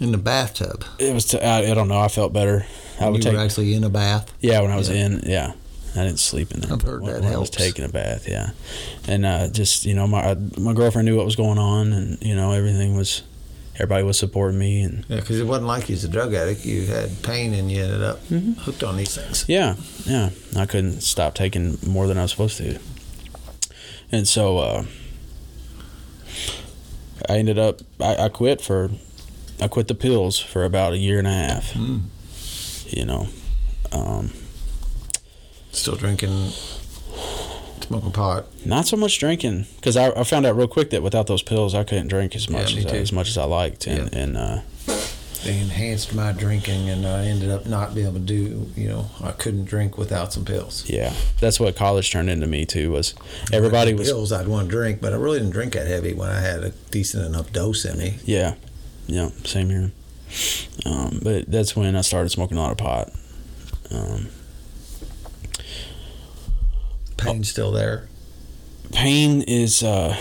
In the bathtub. it was. T- I, I don't know. I felt better. I you would take. were actually in a bath. Yeah, when I was Yeah. in, yeah, I didn't sleep in there. I've heard when, that when I was taking a bath, yeah, and uh, just you know, my my girlfriend knew what was going on, and you know, everything was, everybody was supporting me, and Yeah, because it wasn't like you was a drug addict. You had pain and you ended up Mm-hmm. hooked on these things. Yeah, yeah. I couldn't stop taking more than I was supposed to. And so uh, I ended up, I, I quit for, I quit the pills for about a year and a half. Mm. You know, um, Still drinking, smoking pot. not so much drinking because I, I found out real quick that without those pills I couldn't drink as much me as, I, as much as I liked, and and uh, They enhanced my drinking, and I ended up not being able to do. You know, I couldn't drink without some pills. yeah, that's what college turned into me too. Was everybody was pills I'd want to drink, but I really didn't drink that heavy when I had a decent enough dose in me. Yeah, yeah, same here. Um, but that's when I started smoking a lot of pot. Um, Pain's still there. pain is uh,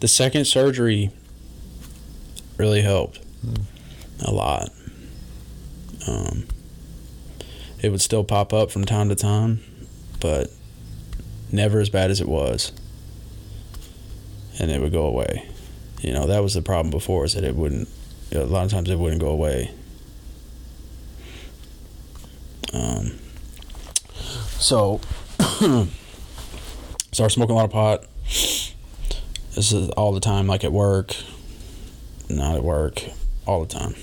the second surgery really helped a lot. Um, it would still pop up from time to time, but never as bad as it was, and it would go away. You know that was the problem before is that it wouldn't. A lot of times it wouldn't go away. Um, so (coughs) started smoking a lot of pot. This is all the time, like at work, not at work, all the time.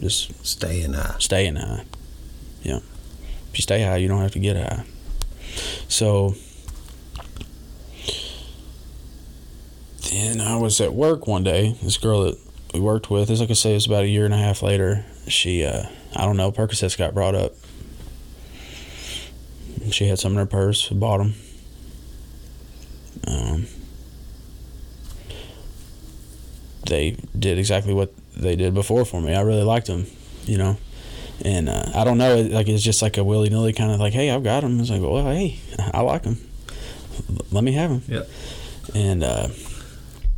Just Staying high. staying high. Yeah. If you stay high, you don't have to get high. So then I was at work one day. This girl that we worked with, as like I say, it was about a year and a half later. She, uh, I don't know, Percocets got brought up. She had some in her purse, bought them. Um, they did exactly what they did before for me. I really liked them, you know. And uh, I don't know, like it's just like a willy nilly kind of like, hey, I've got them. It's like, well, hey, I like them. Let me have them. Yep. And uh,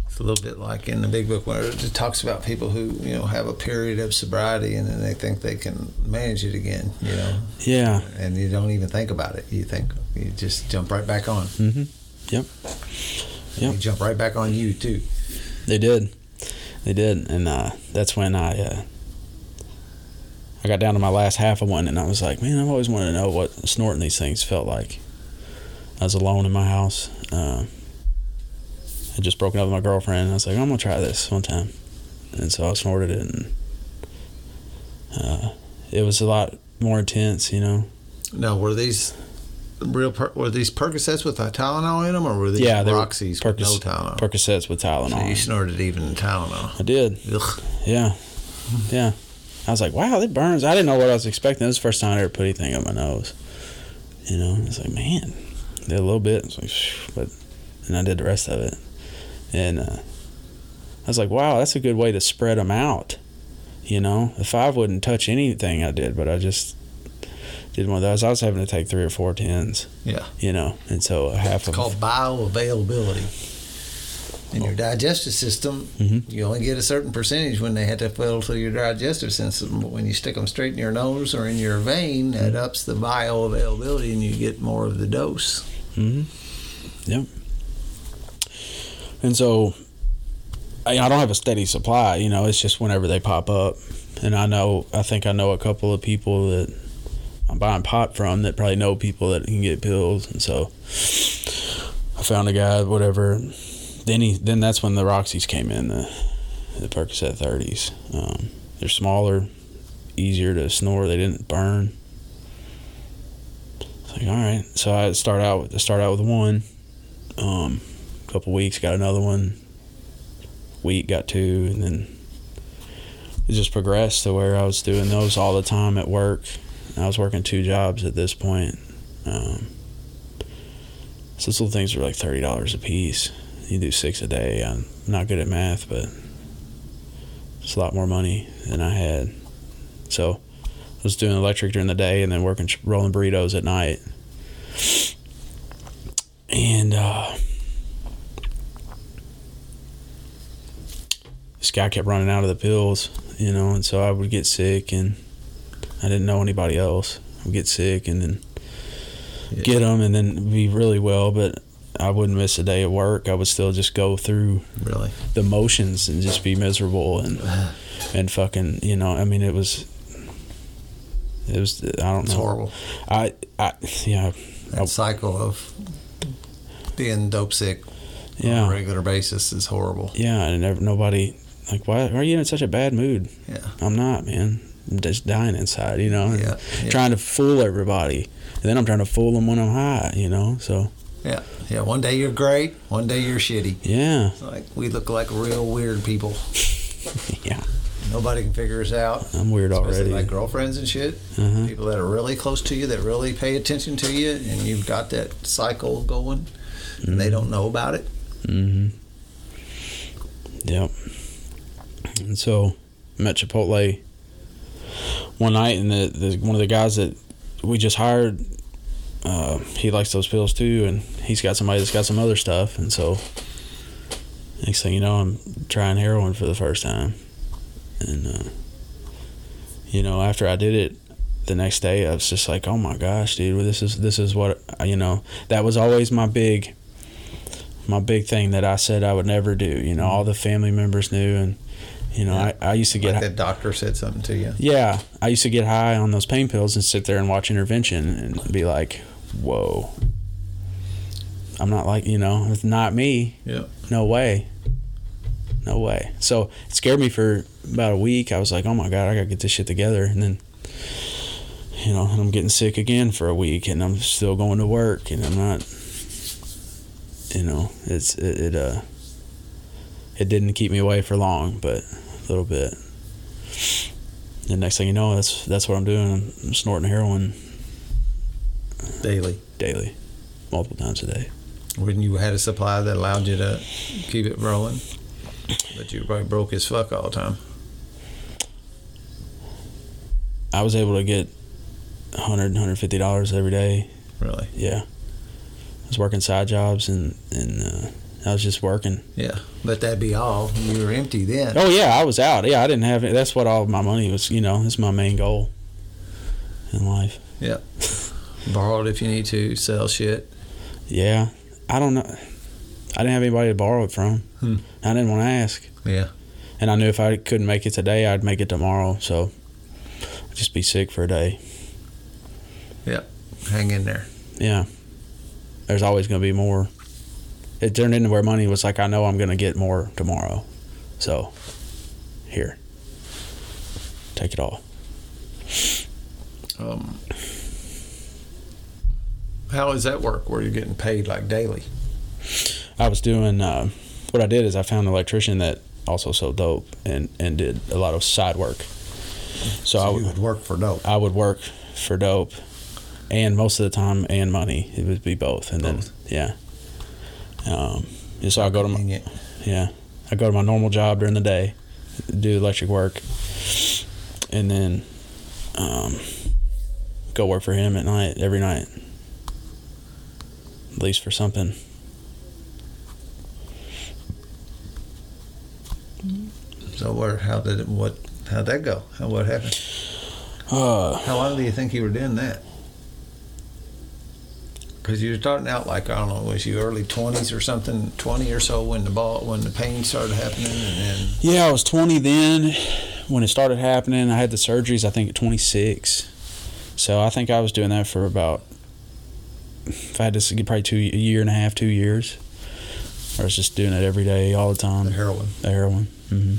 It's a little bit like in the big book where it talks about people who you know have a period of sobriety and then they think they can manage it again. You know, yeah, and you don't even think about it. You think you just jump right back on. mm-hmm. Yep. Yep. They jump right back on you too. They did. They did. And uh, that's when I uh, I got down to my last half of one and I was like, man, I've always wanted to know what snorting these things felt like. I was alone in my house. Uh, I just broken up with my girlfriend. I was like, I'm to try this one time. And so I snorted it and uh, it was a lot more intense, you know. Now, were these real? Per- were these Percocets with Tylenol in them, or were these Yeah, Roxy's with no Tylenol? Percocets with Tylenol. so you snorted even Tylenol. I did. Ugh. Yeah. Yeah. I was like, wow, it burns. I didn't know what I was expecting. This is the first time I ever put anything up my nose. You know, it's like, man, did a little bit. Like, but, and I did the rest of it. And uh, I was like, wow, that's a good way to spread them out. You know, if I wouldn't touch anything I did, but I just did one of those, I was having to take three or four tens, Yeah, you know, and so half of it's of called bioavailability. in your digestive system, Mhm. you only get a certain percentage when they have to fill to your digestive system. But when you stick them straight in your nose or in your vein, that ups the bioavailability and you get more of the dose. hmm Yep. And so, I, I don't have a steady supply. You know, it's just whenever they pop up. And I know, I think I know a couple of people that I'm buying pot from that probably know people that can get pills. And so, I found a guy, whatever. Then he, then that's when the Roxy's came in, the the Percocet 30s. Um, they're smaller, easier to snore. They didn't burn. It's like, all right. So I start out with start out with one. Um, a couple weeks, got another one. Week got two, and then it just progressed to where I was doing those all the time at work. I was working two jobs at this point. Um, so those little things were like thirty dollars a piece. You do six a day. I'm not good at math, but it's a lot more money than I had. So I was doing electric during the day and then working rolling burritos at night. And uh, this guy kept running out of the pills, you know, and so I would get sick and I didn't know anybody else. I would get sick and then Yeah. get them and then be really well, but I wouldn't miss a day of work. I would still just go through Really, the motions and just be miserable and (sighs) and fucking you know I mean it was it was I don't know. it's know horrible. I I yeah That Oh. cycle of being dope sick on a yeah regular basis is horrible. yeah and never, nobody like why, why are you in such a bad mood Yeah, I'm not man just dying inside you know and yeah, yeah. trying to fool everybody and then I'm trying to fool them when I'm high you know so yeah, yeah. One day you're great, one day you're shitty. yeah It's Like we look like real weird people. (laughs) yeah Nobody can figure us out. I'm weird Especially already like girlfriends and shit. uh-huh. People that are really close to you, that really pay attention to you, and you've got that cycle going, and they don't know about it. Mm-hmm. Yep. And so, I'm at Chipotle one night, and the, the one of the guys that we just hired, uh, he likes those pills too, and he's got somebody that's got some other stuff, and so next thing you know, I'm trying heroin for the first time, and uh, you know, after I did it. The next day, I was just like, "Oh my gosh, dude! This is this is what you know." That was always my big my big thing that I said I would never do. You know, all the family members knew, and you know, Yeah. I, I used to get Like that doctor said something to you. yeah, I used to get high on those pain pills and sit there and watch intervention and be like, whoa, I'm not like you know, it's not me. Yeah. No way. No way. So it scared me for about a week. I was like, oh my god, I gotta get this shit together, and then. You know, and I'm getting sick again for a week, and I'm still going to work, and I'm not you know, it's it, it uh it didn't keep me away for long, but a little bit. And next thing you know, that's that's what I'm doing. I'm snorting heroin Daily. daily, multiple times a day. When you had a supply that allowed you to keep it rolling, but you were probably broke as fuck all the time. I was able to get 100 150 dollars every day. Really. Yeah, I was working side jobs and and uh, I was just working. Yeah. But that'd be all. You were empty then. Oh yeah, I was out. Yeah, I didn't have it. That's what all my money was. You know, that's my main goal in life. Yeah. Borrow it if you need to. Sell shit. Yeah, I don't know. I didn't have anybody to borrow it from. Hmm. I didn't want to ask, Yeah. and I knew if I couldn't make it today, I'd make it tomorrow. So I'd just be sick for a day. Yeah, hang in there. Yeah, there's always going to be more. It turned into where money was like, I know I'm going to get more tomorrow, so here, take it all. Um, how does that work? Where you're getting paid like daily? I was doing uh, what I did is I found an electrician that also sold dope and and did a lot of side work. So, I So would you would work for dope. I would work for dope, and most of the time, and money. It would be both, and Both. then yeah. Um, and so I go to my Convenient. yeah, I go to my normal job during the day, do electric work, and then um, go work for him at night every night, at least for something. So where? How did it? What? How'd that go? How? What happened? Uh, How long do you think you were doing that? Because you were starting out like I don't know, was you early twenties or something, twenty or so when the ball when the pain started happening, and then yeah, I was 20 then when it started happening. I had the surgeries, I think, at 26. So I think I was doing that for about, if I had to say, probably two, a year and a half, two years. I was just doing it every day, all the time. the heroin. The heroin. Mm-hmm.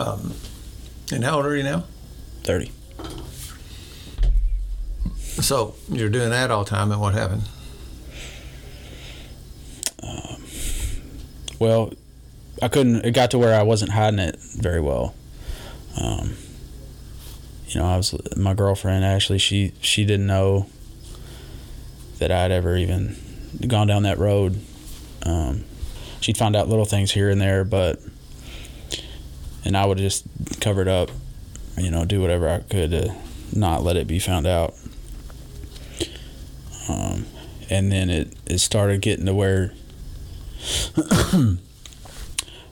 Um, and how old are you now? 30. So you're doing that all the time, and what happened? Well, I couldn't. It got to where I wasn't hiding it very well. Um, you know, I was my girlfriend actually. She she didn't know that I'd ever even gone down that road. Um, she'd find out little things here and there, but and I would just cover it up. You know, do whatever I could to not let it be found out. Um, and then it, it started getting to where (coughs)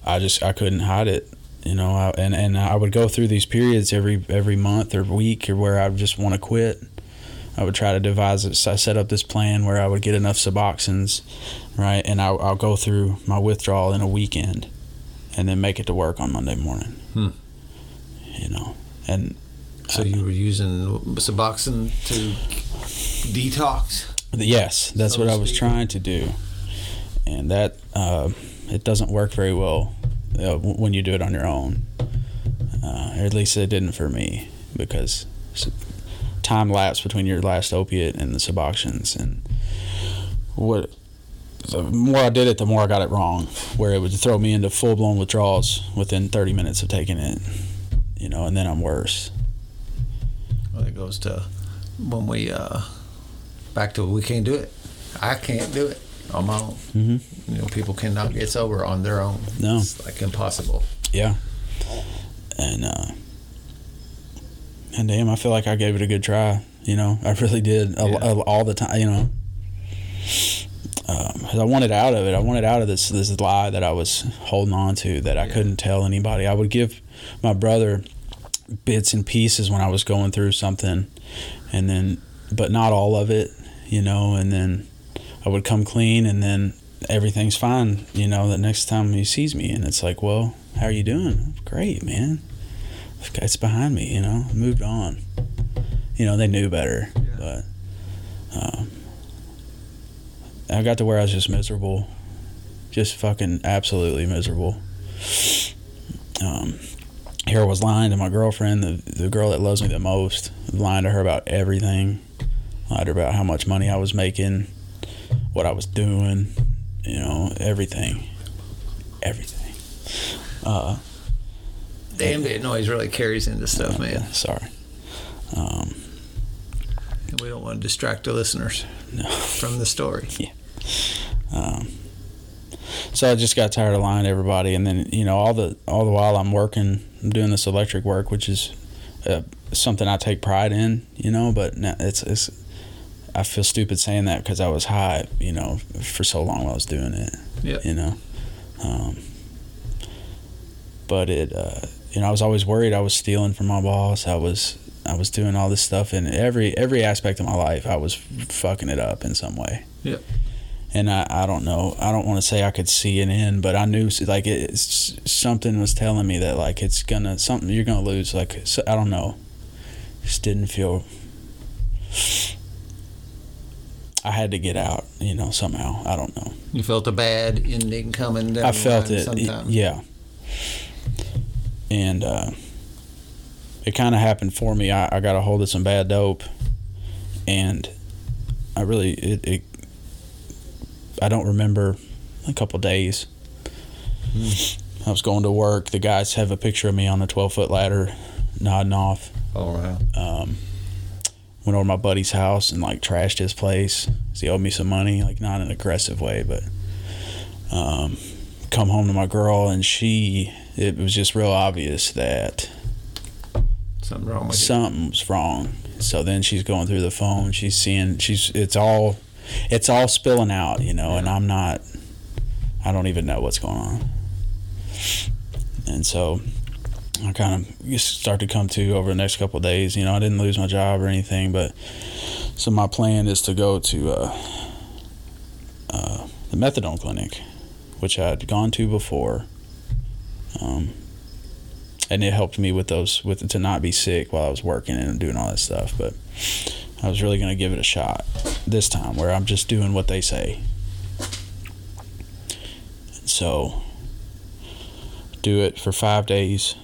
I just I couldn't hide it, you know. I, and and I would go through these periods every every month or week or where I would just want to quit. I would try to devise it. So I set up this plan where I would get enough Suboxones, right, and I, I'll go through my withdrawal in a weekend, and then make it to work on Monday morning. Hmm. You know, and So you were using Suboxone to detox. Yes, that's So what I was speak. trying to do, and that uh, it doesn't work very well uh, when you do it on your own. Uh, or at least it didn't for me because time lapse between your last opiate and the Suboxones, and what the more I did it, the more I got it wrong. Where it would throw me into full blown withdrawals within 30 minutes of taking it, you know, and then I'm worse. Well, it goes to when we uh, back to we can't do it. I can't do it on my own. Mm-hmm. You know, people cannot get sober on their own. No. it's like impossible. Yeah. And uh and damn, I feel like I gave it a good try. You know, I really did a, Yeah. a- all the time. You know, um, I wanted out of it. I wanted out of this this lie that I was holding on to that I Yeah. couldn't tell anybody. I would give my brother bits and pieces when I was going through something, and then but not all of it. You know, and then I would come clean, and then everything's fine. You know, the next time he sees me, and it's like, well, how are you doing? Great, man. It's behind me. You know, moved on. You know, they knew better, but um, I got to where I was just miserable, just fucking absolutely miserable. Um, here I was lying to my girlfriend, the the girl that loves me the most, lying to her about everything, lied about how much money I was making, what I was doing, you know, everything, everything. Uh, Damn, that noise really carries into stuff, okay, man. Sorry. Um, we don't want to distract the listeners no. from the story. (laughs) Um, so I just got tired of lying to everybody, and then you know all the all the while I'm working, I'm doing this electric work, which is uh, something I take pride in, you know. But now it's it's I feel stupid saying that because I was high, you know, for so long while I was doing it, Yep. you know. Um, but it, uh, you know, I was always worried I was stealing from my boss. I was I was doing all this stuff in every every aspect of my life. I was fucking it up in some way Yep. and I, I don't know i don't want to say i could see an end but i knew like it's something was telling me that like it's gonna something you're gonna lose like i don't know just didn't feel i had to get out you know somehow i don't know You felt a bad ending coming down i felt it sometime. yeah and uh, it kind of happened for me I, I got a hold of some bad dope and i really it, it i don't remember a couple days I was going to work. The guys have a picture of me on a 12 foot ladder, nodding off. All right. Um, went over to my buddy's house and like trashed his place. He owed me some money, like not in an aggressive way, but um, come home to my girl and she. It was just real obvious that Something wrong with you. something was wrong. So then she's going through the phone. She's seeing. She's. It's all. It's all spilling out, you know, and I'm not. I don't even know what's going on. And so I kind of start to come to over the next couple days. You know, I didn't lose my job or anything, but so my plan is to go to uh, uh, the methadone clinic, which I had gone to before. Um, and it helped me with those with to not be sick while I was working and doing all that stuff. But I was really going to give it a shot this time, where I'm just doing what they say. So do it for five days,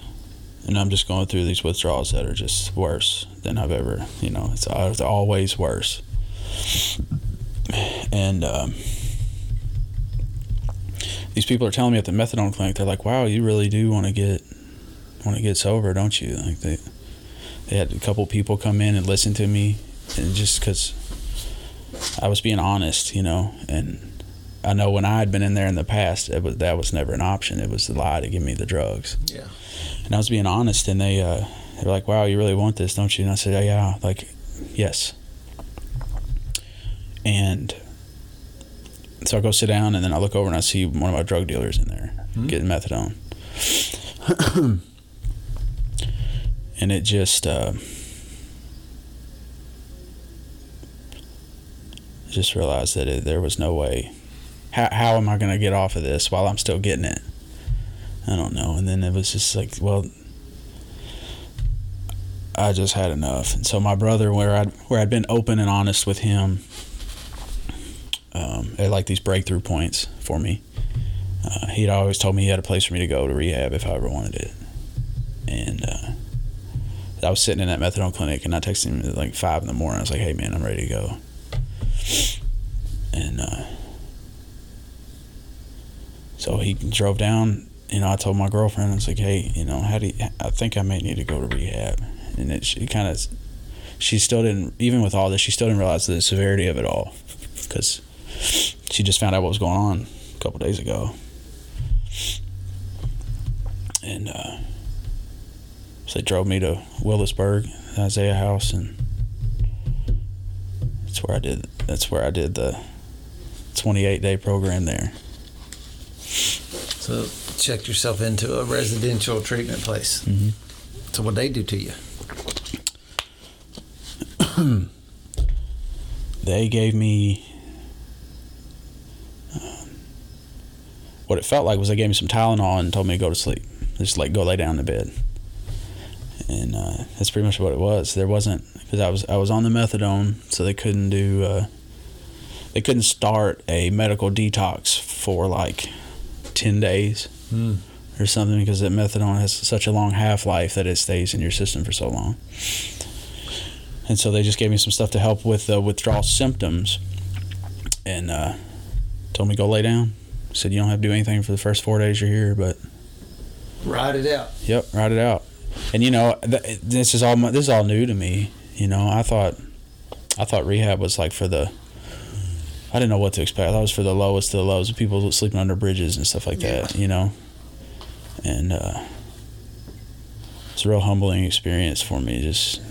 and I'm just going through these withdrawals that are just worse than I've ever. You know, it's, it's always worse. And um, these people are telling me at the methadone clinic, they're like, "Wow, you really do want to get want to get sober, don't you?" Like they they had a couple people come in and listen to me, and just because I was being honest, you know, and I know when I had been in there in the past, it was that was never an option. It was the lie to give me the drugs. Yeah. And I was being honest, and they uh, they're like, "Wow, you really want this, don't you?" And I said, "Yeah, yeah, like, yes." And so I go sit down, and then I look over and I see one of my drug dealers in there Mhm. getting methadone, (coughs) and it just uh, just realized that it, there was no way. How how am I going to get off of this while I'm still getting it? I don't know. And then it was just like, well, I just had enough. And so my brother, where I'd where I'd been open and honest with him, um, at like these breakthrough points for me, uh, he'd always told me he had a place for me to go to rehab if I ever wanted it. And uh, I was sitting in that methadone clinic, and I texted him at like five in the morning. I was like, "Hey, man, I'm ready to go." And uh, so he drove down. You know, I told my girlfriend, I was like, "Hey, you know, how do you, I think I may need to go to rehab?" And it she kind of, she still didn't, even with all this, she still didn't realize the severity of it all, because she just found out what was going on a couple days ago. And uh, so they drove me to Willisburg, Isaiah House, and that's where I did. That's where I did the 28 day program there. So check yourself into a residential treatment place. Mhm. So what they do to you? (clears throat) They gave me um, what it felt like was they gave me some Tylenol and told me to go to sleep. Just like go lay down in the bed, and uh, that's pretty much what it was. There wasn't because I was I was on the methadone, so they couldn't do uh, they couldn't start a medical detox for like ten days Hmm. or something because that methadone has such a long half life that it stays in your system for so long. And so they just gave me some stuff to help with the withdrawal symptoms, and uh, told me go lay down. Said you don't have to do anything for the first four days you're here, but Ride it out. Yep, ride it out. And you know, th- this is all my, this is all new to me. You know, I thought I thought rehab was like for the I didn't know what to expect. I thought it was for the lowest of the lows, people sleeping under bridges and stuff like that. You know, and uh, it's a real humbling experience for me. Just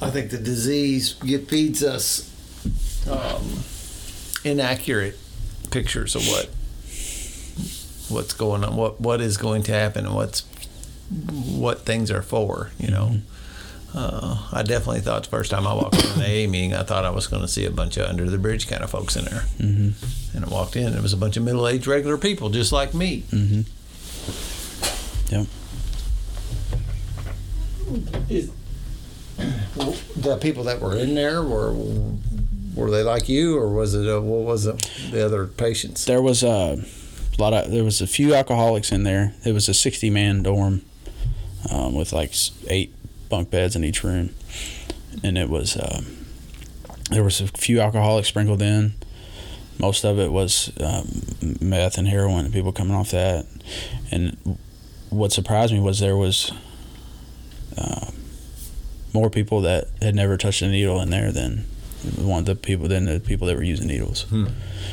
I think the disease it feeds us um, inaccurate pictures of what what's going on, what what is going to happen, and what's what things are for. You know, uh, I definitely thought the first time I walked in an AA meeting, I thought I was going to see a bunch of under the bridge kind of folks in there, hmm and I walked in, and it was a bunch of middle aged regular people just like me. hmm Yep. Is, the people that were in there were were they like you, or was it uh what was it, the other patients? There was a lot of there was a few alcoholics in there. It was a sixty man dorm um, with like eight bunk beds in each room, and it was um, there was a few alcoholics sprinkled in. Most of it was um, meth and heroin, and people coming off that. And what surprised me was there was uh, more people that had never touched a needle in there than one of the people than the people that were using needles Hmm.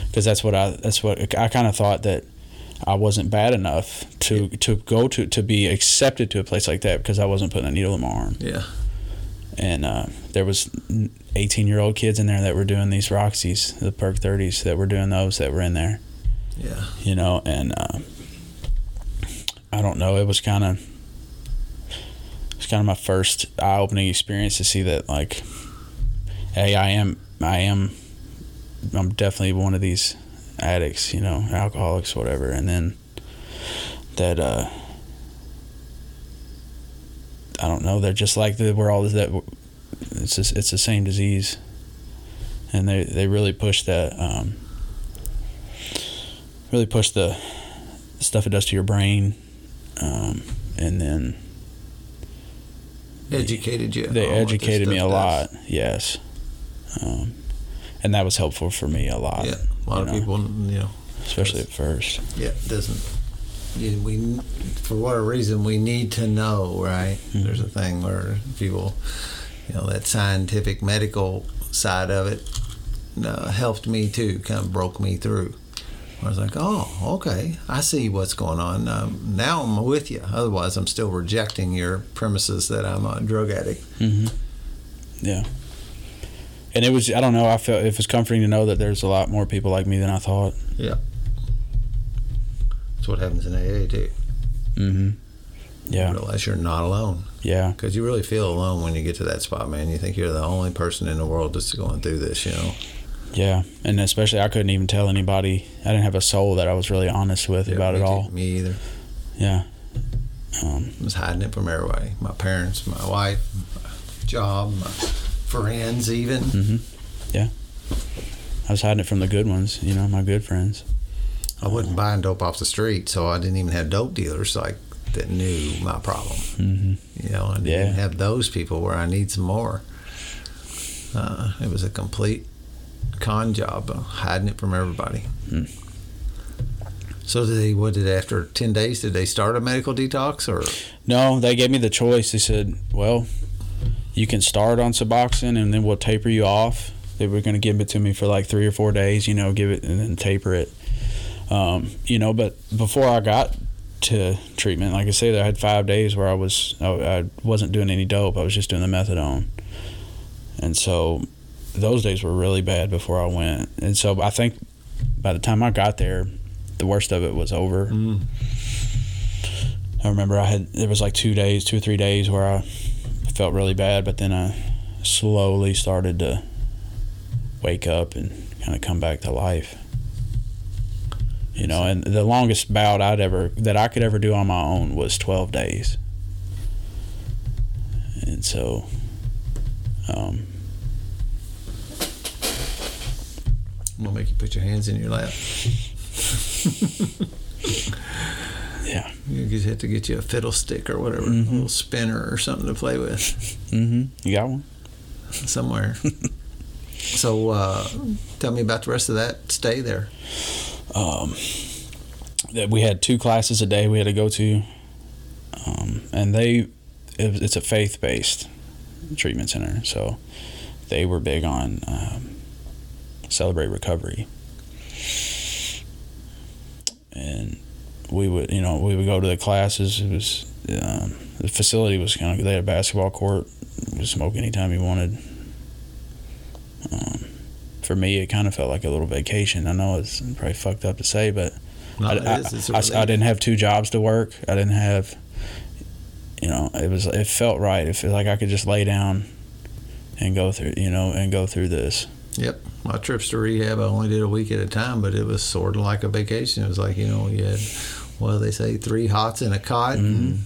because that's what I that's what I kind of thought that I wasn't bad enough to to go to to be accepted to a place like that because I wasn't putting a needle in my arm Yeah, and uh, there was 18 year old kids in there that were doing these Roxys the perk 30s that were doing those that were in there yeah. you know and uh, I don't know. It was kind of it's kind of my first eye opening experience to see that like, hey, I am I am I'm definitely one of these addicts, you know, alcoholics, whatever, and then that uh I don't know. They're just like the, we're all is that. It's just, it's the same disease, and they they really push that. Um, really push the stuff it does to your brain, um, and then educated you. They on what this educated me a stuff lot. Yes, um, and that was helpful for me a lot. Yeah, a lot of know, people, you know, especially at first. yeah, it doesn't. You, we, for whatever reason, we need to know, right? Mhm. There's a thing where people, you know, that scientific medical side of it uh, helped me too, kind of broke me through. I was like, oh, okay, I see what's going on. Um, now I'm with you. Otherwise, I'm still rejecting your premises that I'm a drug addict. hmm Yeah. And it was I don't know I felt it was comforting to know that there's a lot more people like me than I thought. Yeah. That's what happens in AA too. Mm-hmm. Yeah. You realize you're not alone. Yeah. Because you really feel alone when you get to that spot, man. You think you're the only person in the world that's going through this, you know? Yeah. And especially I couldn't even tell anybody. I didn't have a soul that I was really honest with Yeah, about it all. Me either. Yeah. Um, I was hiding it from everybody. My parents, my wife, my job, my friends, even. hmm Yeah. I was hiding it from the good ones, you know, my good friends. I wasn't buying dope off the street, so I didn't even have dope dealers like that knew my problem. hmm You know, I didn't Yeah. have those people where I need some more. Uh, it was a complete con job, uh, hiding it from everybody. Hmm. So did they? What did after ten days? Did they start a medical detox or? No, they gave me the choice. They said, well, you can start on Suboxone and then we'll taper you off. They were going to give it to me for like three or four days, you know, give it and then taper it. Um, you know, but before I got to treatment, like I said, I had five days where I was, I, I wasn't doing any dope. I was just doing the methadone. And so those days were really bad before I went. And so I think by the time I got there, the worst of it was over. Mm. I remember I had there was like two days, two or three days where I felt really bad, but then I slowly started to wake up and kind of come back to life. You know, and the longest bout I'd ever that I could ever do on my own was twelve days. And so, um, I'm gonna make you put your hands in your lap. (laughs) You just have to get you a fiddle stick or whatever, Mhm. a little spinner or something to play with hmm you got one. somewhere. so, uh, tell me about the rest of that stay there. um, that we had two classes a day we had to go to, um, and they it, it's a faith based treatment center, so they were big on um, celebrate recovery, and we would you know we would go to the classes. It was um, the facility was kind of they had a basketball court. You could smoke anytime you wanted. Um, for me, it kind of felt like a little vacation. I know it's probably fucked up to say, but No, I, I- is. It's a I- I didn't have two jobs to work. I didn't have, you know, it was it felt right. It felt like I could just lay down and go through, you know, and go through this. Yep. My trips to rehab, I only did a week at a time, but it was sort of like a vacation. It was like, you know, you had, well, they say three hots and a cot, and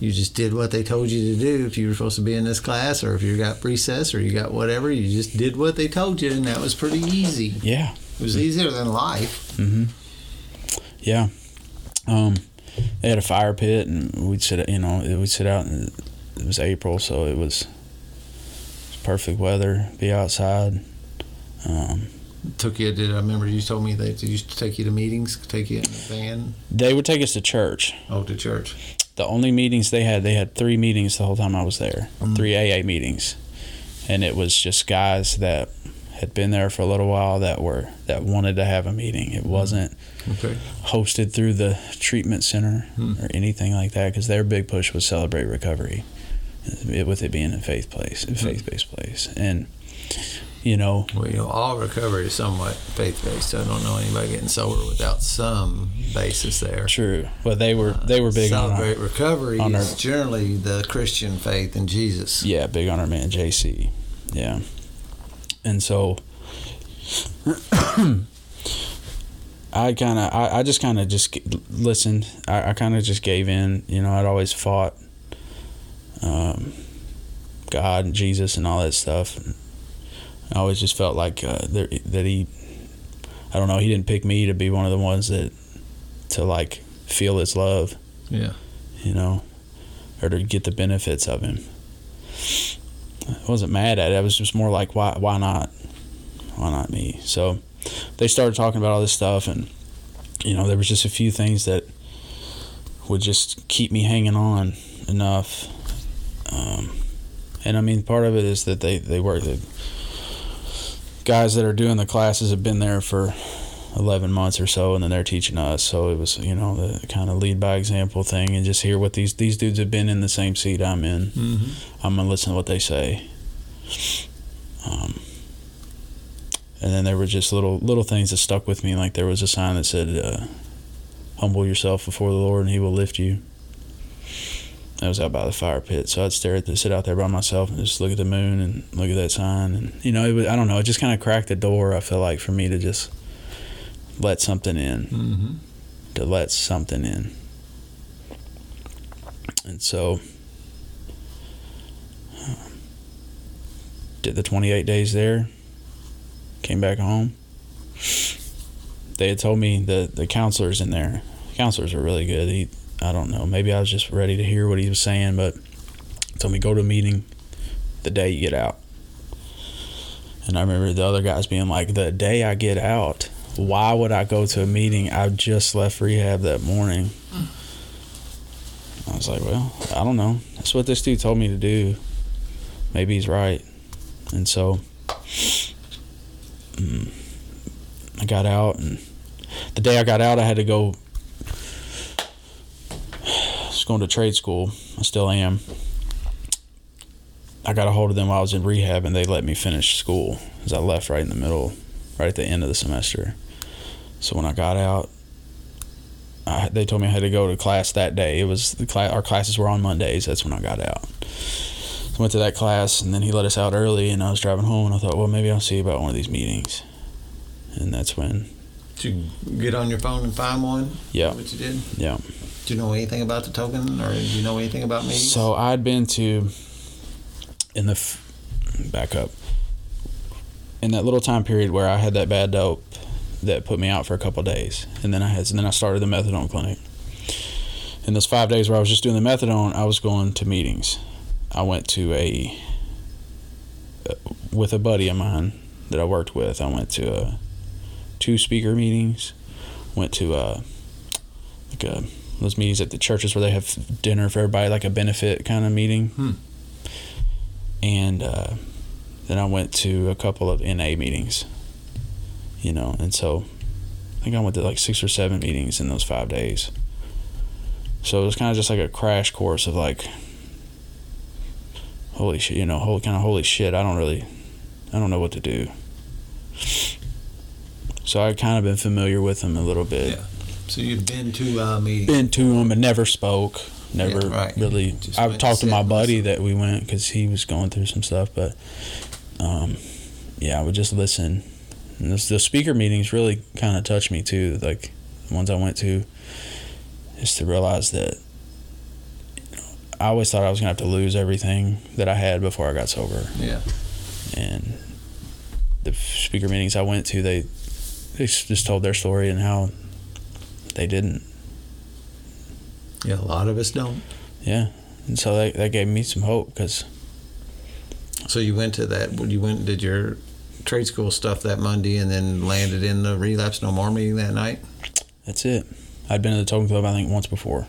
you just did what they told you to do. If you were supposed to be in this class, or if you got recess, or you got whatever, you just did what they told you, and that was pretty easy. Yeah. It was easier than life. Mm-hmm. Yeah. Um, they had a fire pit, and we'd sit, you know, we'd sit out, and it was April, so it was, it was perfect weather. Be outside. Um, Took you, did I remember you told me they used to take you to meetings, take you in a van? they would take us to church. Oh, to church. the only meetings they had, they had three meetings the whole time I was there, Mm. three AA meetings, and it was just guys that had been there for a little while that were that wanted to have a meeting. It wasn't Okay. hosted through the treatment center Hmm. or anything like that because their big push was celebrate recovery, it, with it being a faith place, a faith based place, and you know, Well, all recovery is somewhat faith based. I don't know anybody getting sober without some basis there. true. But they were they were big on our, recovery on our- is generally the Christian faith in Jesus. yeah, big on our man JC. Yeah. And so (clears throat) I kind of, I, I just kind of just listened. I, I kind of just gave in. You know, I'd always fought um, God and Jesus and all that stuff. I always just felt like uh, there, that he, I don't know, he didn't pick me to be one of the ones that, to like feel his love Yeah. you know, or to get the benefits of him. I wasn't mad at it. I was just more like, why, why not? Why not me? So they started talking about all this stuff, and you know, there was just a few things that would just keep me hanging on enough. Um, and I mean, part of it is that they they work. The guys that are doing the classes have been there for 11 months or so and then they're teaching us. So it was you know the kind of lead by example thing and just hear what these these dudes have been in the same seat i'm in. Mm-hmm. i'm gonna listen to what they say. Um, and then there were just little little things that stuck with me like there was a sign that said uh, humble yourself before the lord and he will lift you that was out by the fire pit so i'd stare at the sit out there by myself and just look at the moon and look at that sign and you know it was, i don't know it just kind of cracked the door i feel like for me to just let something in Mm-hmm. to let something in. And so um, did the 28 days there, came back home. They had told me the the counselors in there, counselors are really good. He, I don't know, maybe I was just ready to hear what he was saying, but told me go to a meeting the day you get out. And I remember the other guys being like, the day I get out, why would I go to a meeting? I just left rehab that morning. I was like, well, I don't know. That's what this dude told me to do. Maybe he's right. And so mm, I got out, and the day I got out, I had to go. Going to trade school. I still am. I got a hold of them while I was in rehab, and they let me finish school because I left right in the middle, right at the end of the semester. So when I got out, I, they told me I had to go to class that day. It was the class. Our classes were on Mondays. That's when I got out. So I went to that class, and then he let us out early. And I was driving home, and I thought, well, maybe I'll see about one of these meetings. And that's when, To get on your phone and find one? yeah, What you did? yeah. Do you know anything about the token, or do you know anything about me? So I'd been to in the f- back up in that little time period where I had that bad dope that put me out for a couple days, and then I had and then I started the methadone clinic. In those five days where I was just doing the methadone, I was going to meetings. I went to a uh, with a buddy of mine that I worked with. I went to two speaker meetings. Went to uh, like a those meetings at the churches where they have dinner for everybody, like a benefit kind of meeting. Hmm. And uh, then I went to a couple of NA meetings, you know, and so I think I went to like six or seven meetings in those five days. So it was kind of just like a crash course of like, holy shit, you know, holy kind of holy shit. I don't really, I don't know what to do. So I kind of been familiar with them a little bit. Yeah. So you've been to a meeting. Been to them, but never spoke. Never Yeah, right. really. Just I talked to my buddy that we went because he was going through some stuff, but um, yeah, I would just listen. And this, the speaker meetings really kind of touched me too. Like the ones I went to, just to realize that you know, I always thought I was gonna have to lose everything that I had before I got sober Yeah. and the speaker meetings I went to, they they just told their story and how they didn't. Yeah. A lot of us don't. Yeah, and so that that gave me some hope because So you went to that. You went and did your trade school stuff that Monday, and then landed in the relapse no more meeting that night. that's it. I'd been to the Token Club I think once before.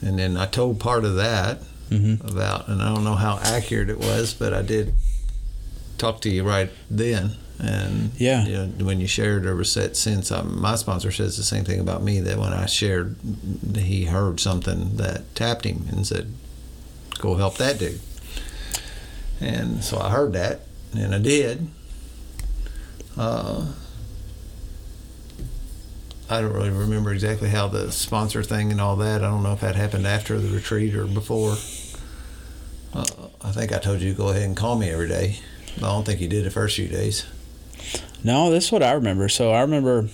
And then I told part of that hmm about, and I don't know how accurate it was, but I did talk to you right then. And Yeah. you know, when you shared or was set since um, my sponsor says the same thing about me that when I shared, he heard something that tapped him and said, "Go help that dude." And so I heard that, and I did. Uh, I don't really remember exactly how the sponsor thing and all that. I don't know if that happened after the retreat or before. Uh, I think I told you to go ahead and call me every day. I don't think you did the first few days. No, this is what I remember. So I remember.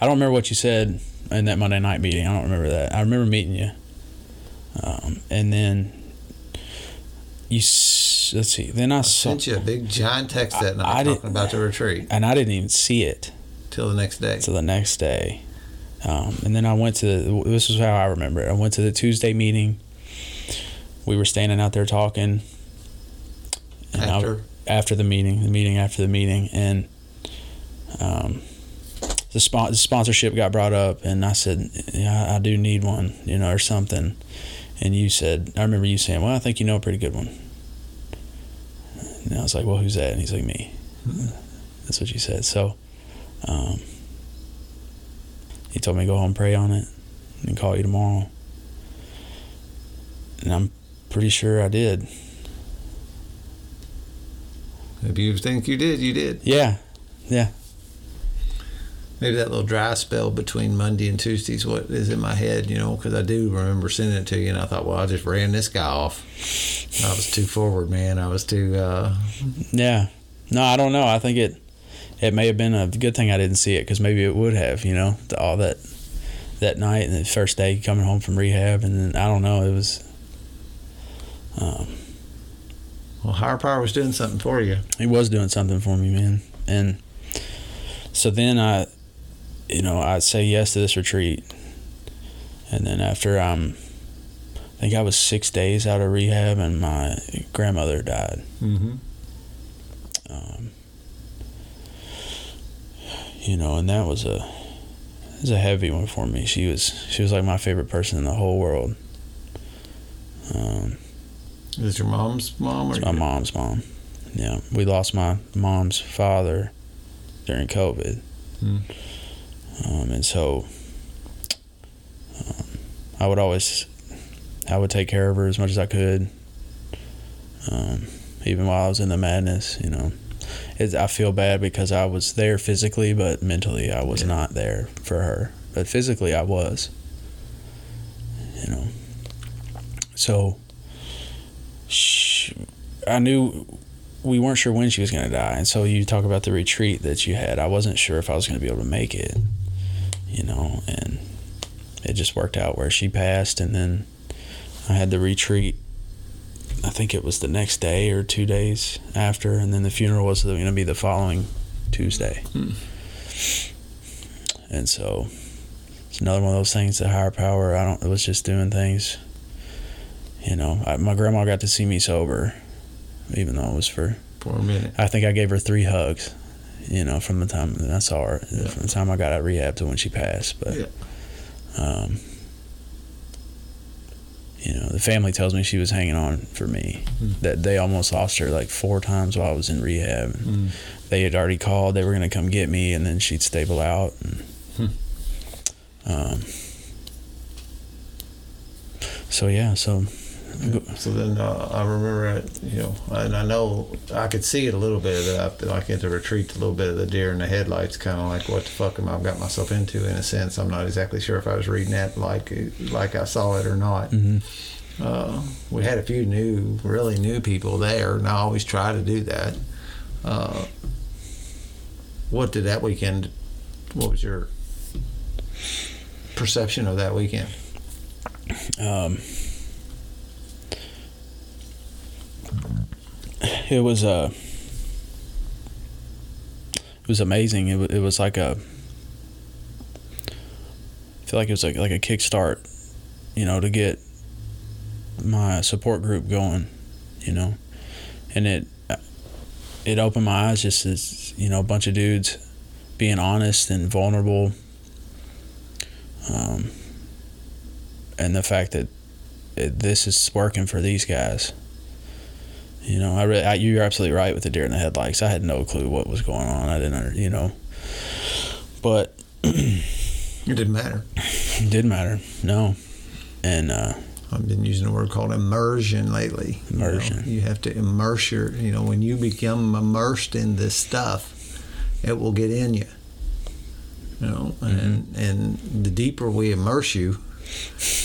I don't remember what you said in that Monday night meeting. I don't remember that. I remember meeting you. Um, and then you let's see. Then I, I saw, sent you a big giant text that night I talking about the retreat and I didn't even see it till the next day. till the next day. Um, and then I went to the, this is how I remember it. I went to the Tuesday meeting. We were standing out there talking. And After after the meeting, the meeting after the meeting, and um, the, spon- the sponsorship got brought up, and I said, "Yeah, I do need one, you know, or something." And you said, "I remember you saying, well, I think you know a pretty good one." And I was like, "Well, who's that?" And he's like, "Me." That's what you said. So, um, he told me to go home and pray on it, and call you tomorrow. And I'm pretty sure I did. If you think you did, you did. Yeah, yeah. Maybe that little dry spell between Monday and Tuesday's what is in my head, you know, because I do remember sending it to you, and I thought, well, I just ran this guy off. I was too forward, man. I was too. Uh, Yeah. No, I don't know. I think it it may have been a good thing I didn't see it because maybe it would have, you know, all that that night and the first day coming home from rehab, and then I don't know. It was. Um, well, higher power was doing something for you. he was doing something for me, man, and so then I, you know, I say yes to this retreat, and then after um, I think I was six days out of rehab, and my grandmother died. Mm-hmm. um, you know, and that was a it was a heavy one for me. She was she was like my favorite person in the whole world. Um, Is it your mom's mom or it's my mom's mom. Yeah, we lost my mom's father during COVID, Hmm. um, and so um, I would always I would take care of her as much as I could, um, even while I was in the madness. You know, it, I feel bad because I was there physically, but mentally I was Yeah. not there for her. But physically I was. You know, so sh I knew we weren't sure when she was going to die. And so you talk about the retreat that you had. I wasn't sure if I was going to be able to make it, you know, and it just worked out where she passed. And then I had the retreat. I think it was the next day or two days after. And then the funeral was going to be the following Tuesday. Hmm. And so it's another one of those things that higher power, I don't, it was just doing things. You know, I, my grandma got to see me sober, even though it was for for a minute? I think I gave her three hugs, you know, from the time that I saw her, Yeah. from the time I got out of rehab to when she passed. But, Yeah. um, you know, the family tells me she was hanging on for me. Hmm. That they almost lost her like four times while I was in rehab. Mm. They had already called; they were going to come get me, and then she'd stable out. And, um, so yeah, so So then uh, I remember, it, you know, and I know I could see it a little bit. That I, like at the retreat, a little bit of the deer in the headlights, kind of like what the fuck am I got myself into? In a sense, I'm not exactly sure if I was reading that like like I saw it or not. mhm. Uh, we had a few new, really new people there, and I always try to do that. Uh, what did that weekend? What was your perception of that weekend? um, it was uh, it was amazing. It, it was like a I feel like it was like like a kickstart, you know, to get my support group going, you know, and it it opened my eyes just as you know a bunch of dudes being honest and vulnerable. Um, and the fact that it, this is working for these guys. You know, I, re- I you're absolutely right with the deer in the headlights. I had no clue what was going on. I didn't, under, you know, but (clears throat) It didn't matter. it didn't matter. No, and uh, I've been using a word called immersion lately. You know, Immersion. You, have to immerse your, you know, when you become immersed in this stuff, it will get in you. You know, and and the deeper we immerse you,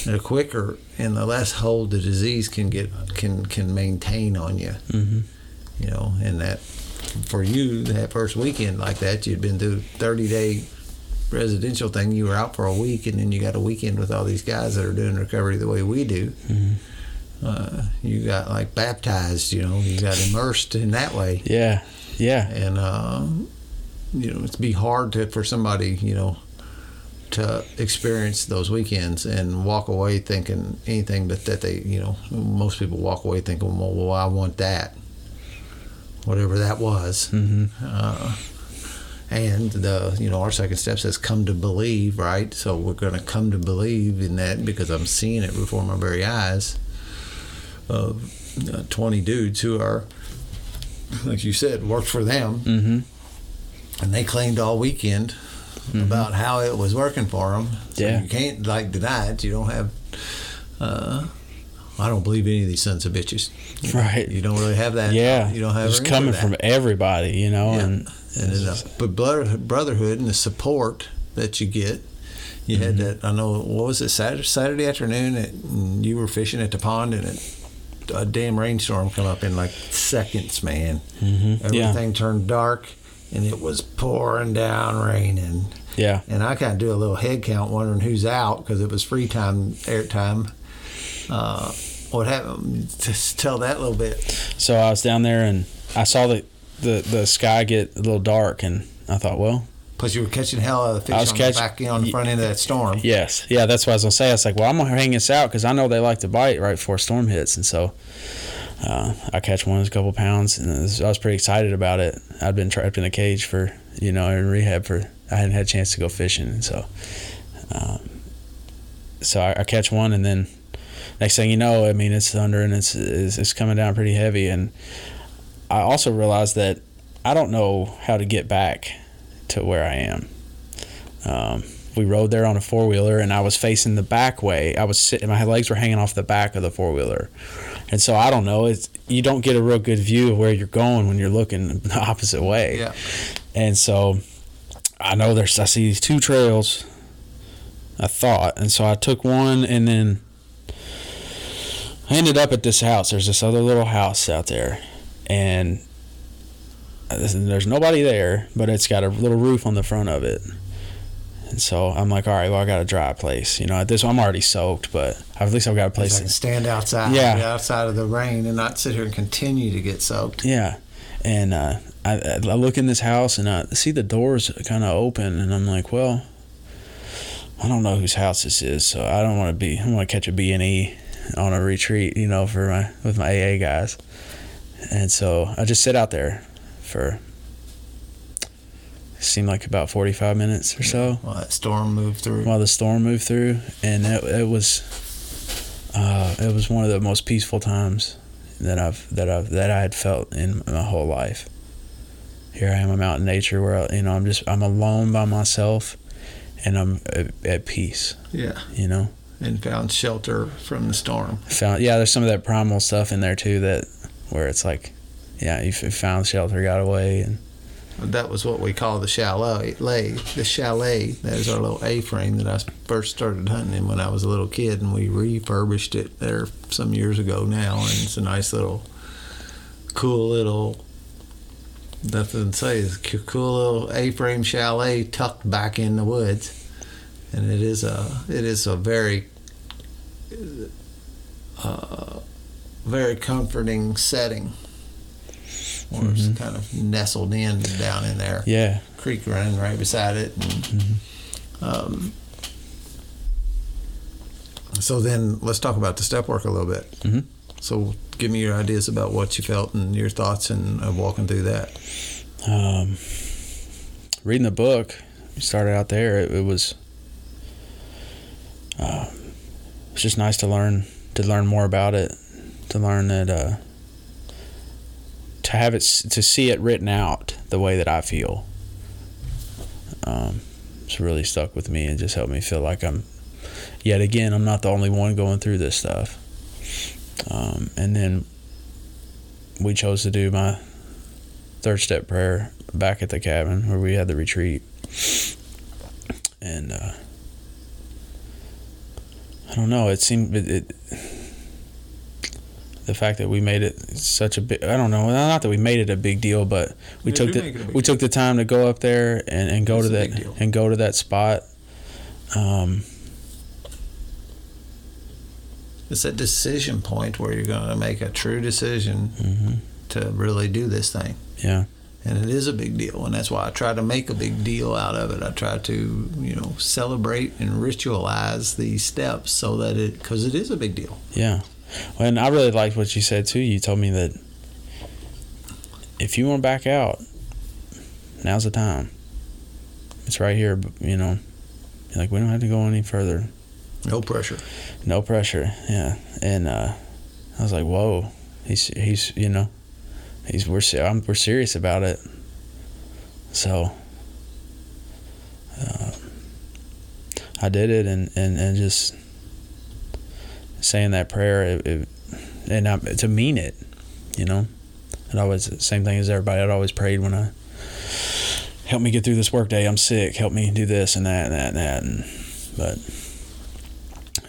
the quicker and the less hold the disease can get can can maintain on you. Mm-hmm. You know, and that for you that first weekend like that, you'd been through thirty day residential thing. You were out for a week, and then you got a weekend with all these guys that are doing recovery the way we do. Mm-hmm. Uh, you got like baptized. You know, you got immersed in that way, Yeah. Yeah. and uh, you know, it'd be hard to for somebody you know to experience those weekends and walk away thinking anything but that they you know most people walk away thinking well, well I want that whatever that was Mm-hmm. uh, and the you know our second step says come to believe right so we're going to come to believe in that because i'm seeing it before my very eyes of uh, 20 dudes who are like you said worked for them Mm-hmm. and they claimed all weekend about how it was working for them so Yeah. you can't like deny it you don't have uh, I don't believe any of these sons of bitches. You know, Right. You don't really have that. Yeah. You don't have It's coming from everybody, you know, Yeah. and and the but brother- brotherhood and the support that you get. You had Mm-hmm. that. I know. What was it? Saturday, Saturday afternoon, at, and you were fishing at the pond, and it, a damn rainstorm come up in like seconds, man. Mm-hmm. Yeah. Everything turned dark, and it was pouring down raining. yeah. And I kind of do a little head count, wondering who's out because it was free time, air time. Uh, what happened? Just tell that a little bit. So I was down there and I saw the, the, the sky get a little dark and I thought, well, Plus, you were catching hell out of the I was on catch- the back on the front end of that storm. yes, yeah, that's what I was gonna say. I was like, well, I'm gonna hang this out because I know they like to bite right before a storm hits, and so uh, I catch one a couple pounds, and I was pretty excited about it. I'd been trapped in a cage for you know in rehab for I hadn't had a chance to go fishing, so um, so I, I catch one, and then next thing you know, I mean, it's thunder and it's, it's it's coming down pretty heavy, and I also realized that I don't know how to get back to where I am. Um, we rode there on a four wheeler, and I was facing the back way. I was sitting, my legs were hanging off the back of the four wheeler, and so I don't know. It's you don't get a real good view of where you're going when you're looking (laughs) the opposite way. Yeah. And so I know there's I see these two trails. I thought, and so I took one, and then I ended up at this house. There's this other little house out there, and uh, there's nobody there, but it's got a little roof on the front of it. And so I'm like, all right, well, I got a dry place. You know, at this I'm already soaked, but at least I've got a Place. I can stand outside, Yeah. outside of the rain, and not sit here and continue to get soaked. Yeah, and uh, I, I look in this house and I see the doors kind of open, and I'm like, well, I don't know whose house this is, so I don't want to be. I want to catch a B and E on a retreat, you know, for my with my AA guys, and so I just sit out there for seemed like about 45 minutes or so Well, that storm moved through. while the storm moved through, and it, it was uh, it was one of the most peaceful times that I've that I've that I had felt in my whole life. Here I am, I'm out in nature where you know I'm just I'm alone by myself, and I'm at, at peace. yeah, You know, and found shelter from the storm. found yeah, there's some of that primal stuff in there too that where it's like, yeah, you found shelter, got away, and That was what we call the chalet. Lay, the chalet. That is our little A-frame that I first started hunting in when I was a little kid, and we refurbished it there some years ago now, and it's a nice little, cool little. Nothing to say. It's a cool little A-frame chalet tucked back in the woods, and it is a it is a very, uh, very comforting setting. Where it's Mhm. kind of nestled in down in there yeah, creek running right beside it. And, um, so then let's talk about the step work a little bit. Mm-hmm. So give me your ideas about what you felt and your thoughts and of walking through that. um, reading the book we started out there it, it was uh, it's just nice to learn to learn more about it to learn that uh, to have it to see it written out the way that I feel um, it's really stuck with me and just helped me feel like I'm yet again, I'm not the only one going through this stuff. Um, and then we chose to do my third step prayer back at the cabin where we had the retreat. And uh, I don't know, it seemed it, it the fact that we made it such a big I don't know not that we made it a big deal but we Yeah, took the make it a big we took the time to go up there and, and go It's to that and go to that spot um, It's a decision point where you're going to make a true decision mhm, to really do this thing. yeah And it is a big deal. And that's why I try to make a big deal out of it. I try to, you know, celebrate and ritualize these steps so that it, because it is a big deal. Yeah. And I really liked what you said too. You told me that if you want to back out, now's the time. It's right here, you know. You're like we don't have to go any further. No pressure. No pressure. Yeah. And uh, I was like, "Whoa." He's he's, you know, he's we're I'm, we're serious about it. So uh, I did it and and and just saying that prayer it, it, and I, to mean it, you know. It always same thing as everybody. I'd always prayed when I help me get through this workday. I'm sick. Help me do this and that and that and that. And but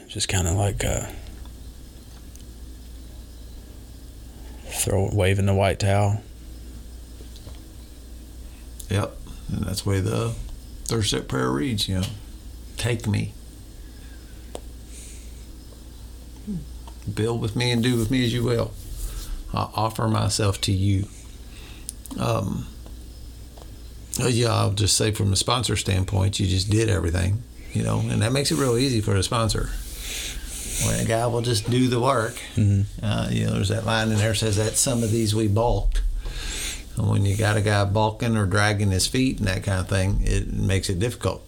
just kind of like uh, throw waving the white towel. Yep. And that's the way the step prayer reads, you know, take me. Build with me and do with me as you will. I offer myself to you. Um, uh, yeah, I'll just say from a sponsor standpoint, you just did everything, you know, and that makes it real easy for a sponsor. When a guy will just do the work, Mhm. uh, you know, there's that line in there says that some of these we balked. And when you got a guy balking or dragging his feet and that kind of thing, it makes it difficult.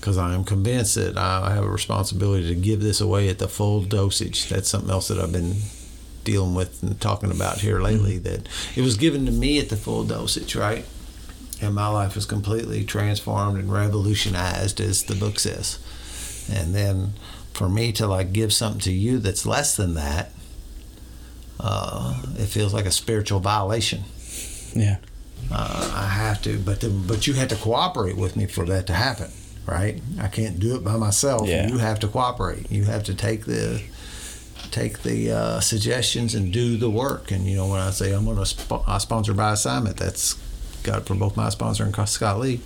Because I am convinced that I have a responsibility to give this away at the full dosage. That's something else that I've been dealing with and talking about here lately. That it was given to me at the full dosage, right? And my life was completely transformed and revolutionized, as the book says. And then for me to like give something to you that's less than that, uh, it feels like a spiritual violation. Yeah. Uh, I have to, but the, but you have to cooperate with me for that to happen, right? I can't do it by myself. Yeah. You have to cooperate. You have to take the take the uh, suggestions and do the work. And you know, when I say I'm going to sp- I sponsor by assignment, that's got it for both my sponsor and Scott Lee.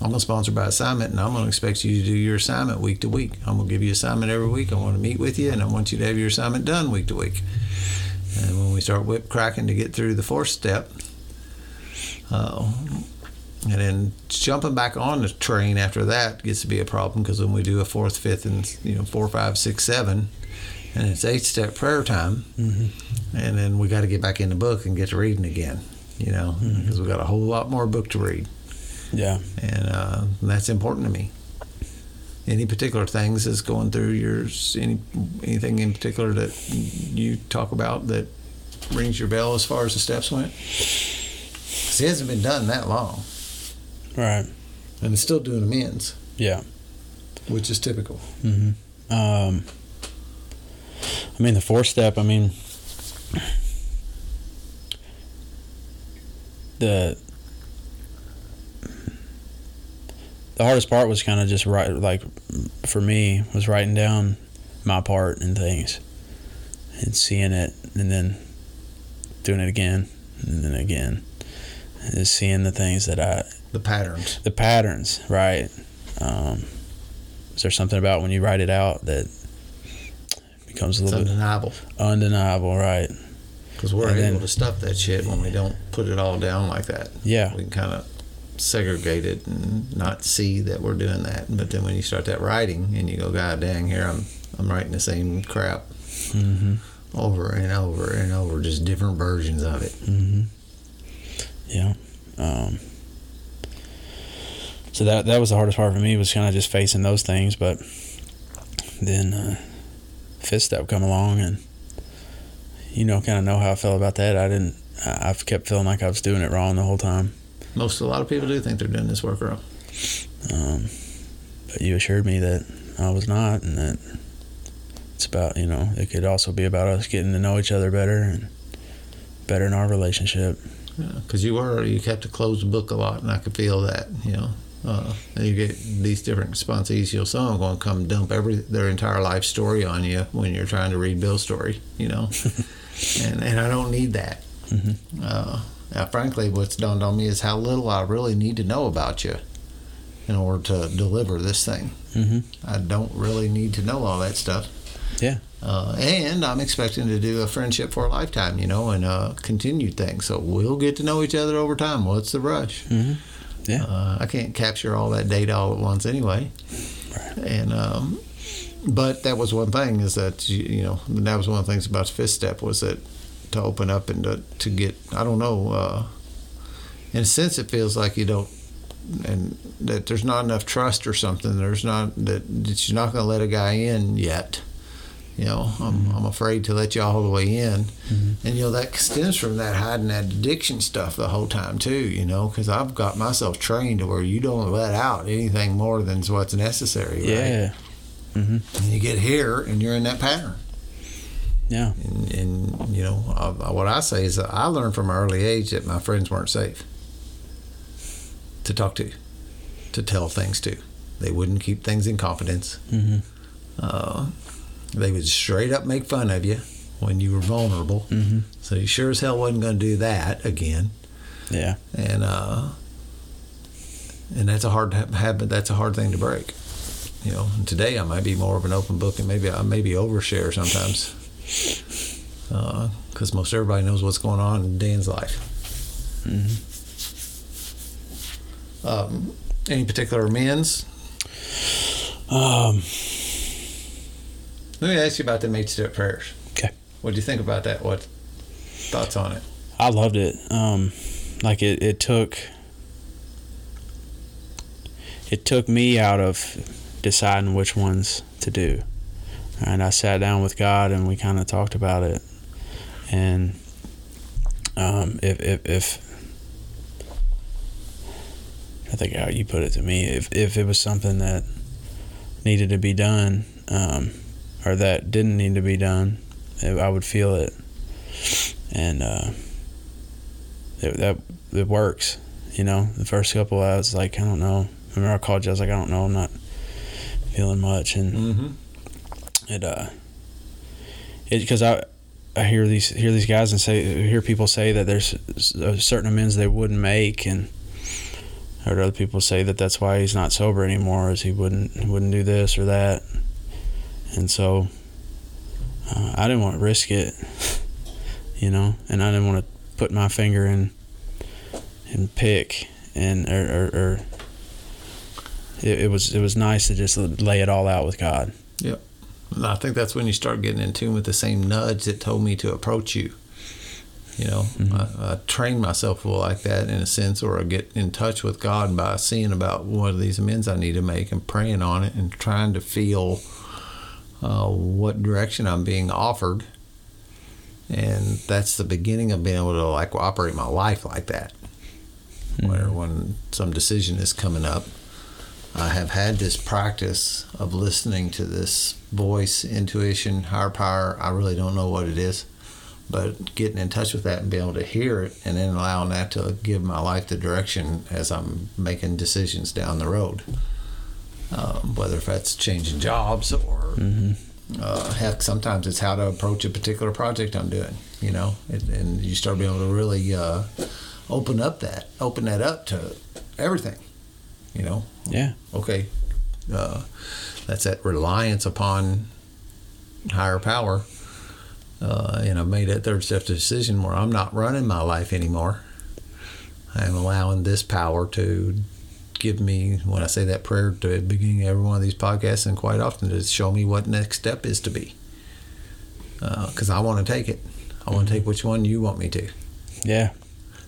I'm going to sponsor by assignment, and I'm going to expect you to do your assignment week to week. I'm going to give you assignment every week. I want to meet with you, and I want you to have your assignment done week to week. And when we start whip cracking to get through the fourth step, uh, and then jumping back on the train after that gets to be a problem because when we do a fourth, fifth, and you know four, five, six, seven, and it's eight step prayer time, Mm-hmm. and then we got to get back in the book and get to reading again, you know, because we got a whole lot more book to read, Yeah. and, uh, that's important to me. Any particular things that's going through yours? Any anything in particular that you talk about that rings your bell as far as the steps went? 'Cause it hasn't been done that long, Right. and it's still doing amends, Yeah. which is typical. hmm Um, I mean, the fourth step. I mean, the the hardest part was kind of just write like for me was writing down my part and things and seeing it and then doing it again and then again and just seeing the things that I The patterns. the patterns, right? Um, is there something about when you write it out that becomes a It's little bit undeniable undeniable, right? because we're And able then- to stuff that shit when we don't put it all down like that. Yeah, We can kind of segregate it and not see that we're doing that. But then when you start that writing and you go, God dang, here I'm I'm writing the same crap hmm over and over and over, just different versions of it. hmm yeah. Um, so that that was the hardest part for me was kind of just facing those things, but then uh, fifth step come along and you know kind of know how I felt about that. I didn't. I, I've kept feeling like I was doing it wrong the whole time. Most a lot of people do think they're doing this work wrong. Um, but you assured me that I was not, and that it's about you know it could also be about us getting to know each other better and better in our relationship. Yeah, because you were you kept a closed book a lot, and I could feel that. You know, uh, and you get these different responsees. You know, some are going to come dump every their entire life story on you when you're trying to read Bill's story. You know, (laughs) and and I don't need that. Mm-hmm. Uh, now, frankly, what's dawned on me is how little I really need to know about you in order to deliver this thing. Mm-hmm. I don't really need to know all that stuff. Yeah. Uh, and I'm expecting to do a friendship for a lifetime, you know, and uh, continued thing. So we'll get to know each other over time. What's the rush? Mm-hmm. Yeah. Uh, I can't capture all that data all at once anyway. And um, but that was one thing is that you, you know that was one of the things about the fifth step was that to open up and to, to get I don't know uh, in a sense it feels like you don't and that there's not enough trust or something there's not that, that you're not going to let a guy in yet you know I'm, I'm afraid to let you all the way in and you know that stems from that hiding that addiction stuff the whole time too you know because I've got myself trained to where you don't let out anything more than what's necessary right? Yeah. Mm-hmm. and you get here and you're in that pattern Yeah. and, and you know uh, what I say is that I learned from an early age that my friends weren't safe to talk to to tell things to they wouldn't keep things in confidence Mm-hmm. uh, they would straight up make fun of you when you were vulnerable Mm-hmm. so you sure as hell wasn't going to do that again Yeah. and uh, and that's a hard habit. That's a hard thing to break. You know, and today I might be more of an open book, and maybe I maybe overshare sometimes, because most everybody knows what's going on in Dan's life. Mm-hmm. Um, any particular amends? Um. Let me ask you about the eight step prayers. Okay. What do you think about that? What thoughts on it? I loved it. Um, like it, it took it took me out of deciding which ones to do. And I sat down with God and we kind of talked about it. And um, if, if, if I think how you put it to me, if, if it was something that needed to be done um, or that didn't need to be done, I would feel it. And uh, it, that it works. You know, the first couple I was like, I don't know. Remember I called you. I was like, I don't know. I'm not feeling much, and Mm-hmm. it uh, it because I I hear these hear these guys and say hear people say that there's s- certain amends they wouldn't make, and I heard other people say that that's why he's not sober anymore, is he wouldn't wouldn't do this or that, and so uh, I didn't want to risk it, (laughs) you know, and I didn't want to put my finger in and pick and or, or, or it, it was it was nice to just lay it all out with God. And I think that's when you start getting in tune with the same nudge that told me to approach you. You know, I, I train myself like that in a sense, or I get in touch with God by seeing about what are these amends I need to make and praying on it and trying to feel uh, what direction I'm being offered. And that's the beginning of being able to like operate my life like that. Where when some decision is coming up, I have had this practice of listening to this voice, intuition, higher power. I really don't know what it is, but getting in touch with that and being able to hear it and then allowing that to give my life the direction as I'm making decisions down the road. Um, whether if that's changing jobs or uh, heck, sometimes it's how to approach a particular project I'm doing, you know, it, and you start being able to really uh, open up that, open that up to everything, you know, Yeah. okay, uh, that's that reliance upon higher power. Uh, and I've made that third step to decision where I'm not running my life anymore. I'm allowing this power to give me, when I say that prayer to the beginning of every one of these podcasts, and quite often to show me what next step is to be. Uh, because I want to take it. I want to take which one you want me to, Yeah.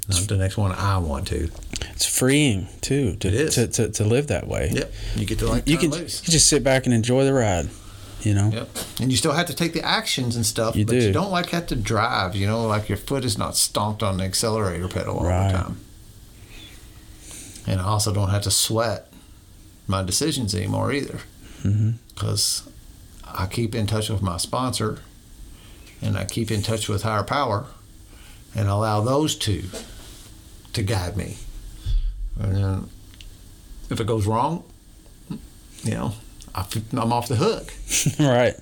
not the next one I want to. It's freeing too to. To, to, to live that way. Yep. You get to like You can just sit back and enjoy the ride. You know. Yep. And you still have to take the actions and stuff, You but do. you don't like have to drive, you know, like your foot is not stomped on the accelerator pedal all Right. the time. And I also don't have to sweat my decisions anymore either. Mm-hmm. because I keep in touch with my sponsor and I keep in touch with higher power and allow those two to guide me. And then if it goes wrong, you know, I, am off the hook. (laughs) right.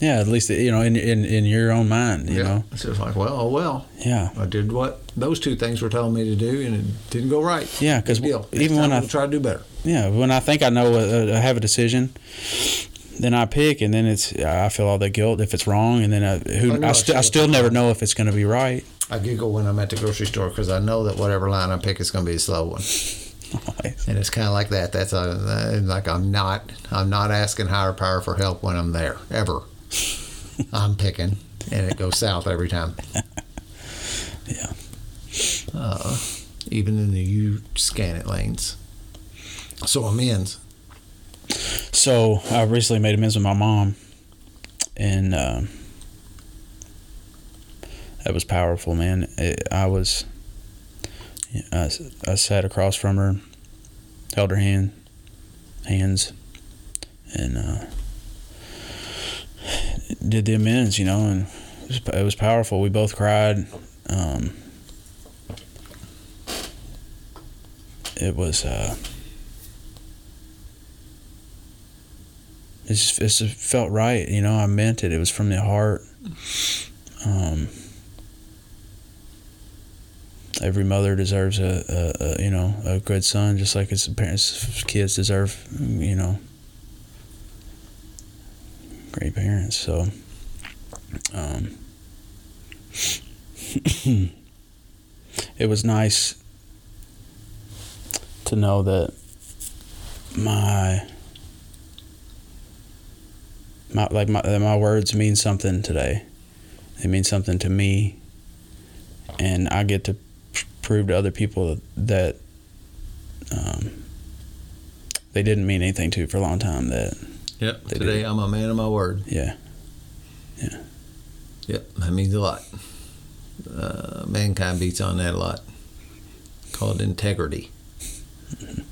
Yeah, at least you know in in, in your own mind, you yeah. know. So it's like, well, oh well. Yeah. I did what those two things were telling me to do, and it didn't go right. Yeah, because even when I try to do better. Yeah, when I think I know uh, uh, I have a decision, then I pick, and then it's I feel all the guilt if it's wrong, and then uh, I who I, I, st- I still never know if it's going to be right. I giggle when I'm at the grocery store because I know that whatever line I pick is going to be a slow one. (laughs) and it's kind of like that. That's a, uh, like I'm not I'm not asking higher power for help when I'm there ever. (laughs) I'm picking, and it goes south every time. (laughs) Yeah. Uh, even in the U scan it lanes. So amends. So I recently made amends with my mom, and um, that was powerful, man. It, I was, I, I sat across from her, held her hand, hands, and uh, did the amends, you know, and it was, it was powerful. We both cried. Um, it was. Uh, it just, it felt right, you know. I meant it. It was from the heart. Um, every mother deserves a, a, a, you know a good son, just like his parents, kids deserve, you know, great parents. So, um, (laughs) it was nice to know that my my like my my words mean something today. They mean something to me, and I get to prove to other people that um, they didn't mean anything to for a long time. That yep. Today did. I'm a man of my word. Yeah. Yeah. Yep. That means a lot. Uh, mankind beats on that a lot. Called integrity. Mm-hmm.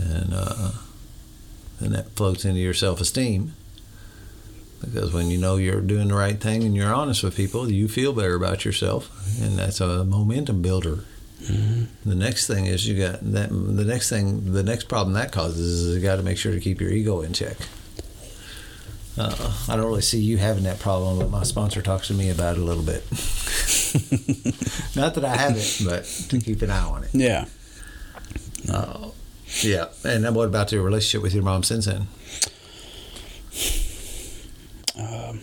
And uh, then that floats into your self esteem because when you know you're doing the right thing and you're honest with people, you feel better about yourself, and that's a momentum builder. Mm-hmm. The next thing is you got that. The next thing, the next problem that causes is you got to make sure to keep your ego in check. Uh, I don't really see you having that problem, but my sponsor talks to me about it a little bit. (laughs) Not that I have it, but to keep an eye on it. Yeah. Uh, yeah. And then what about your relationship with your mom since then? Um,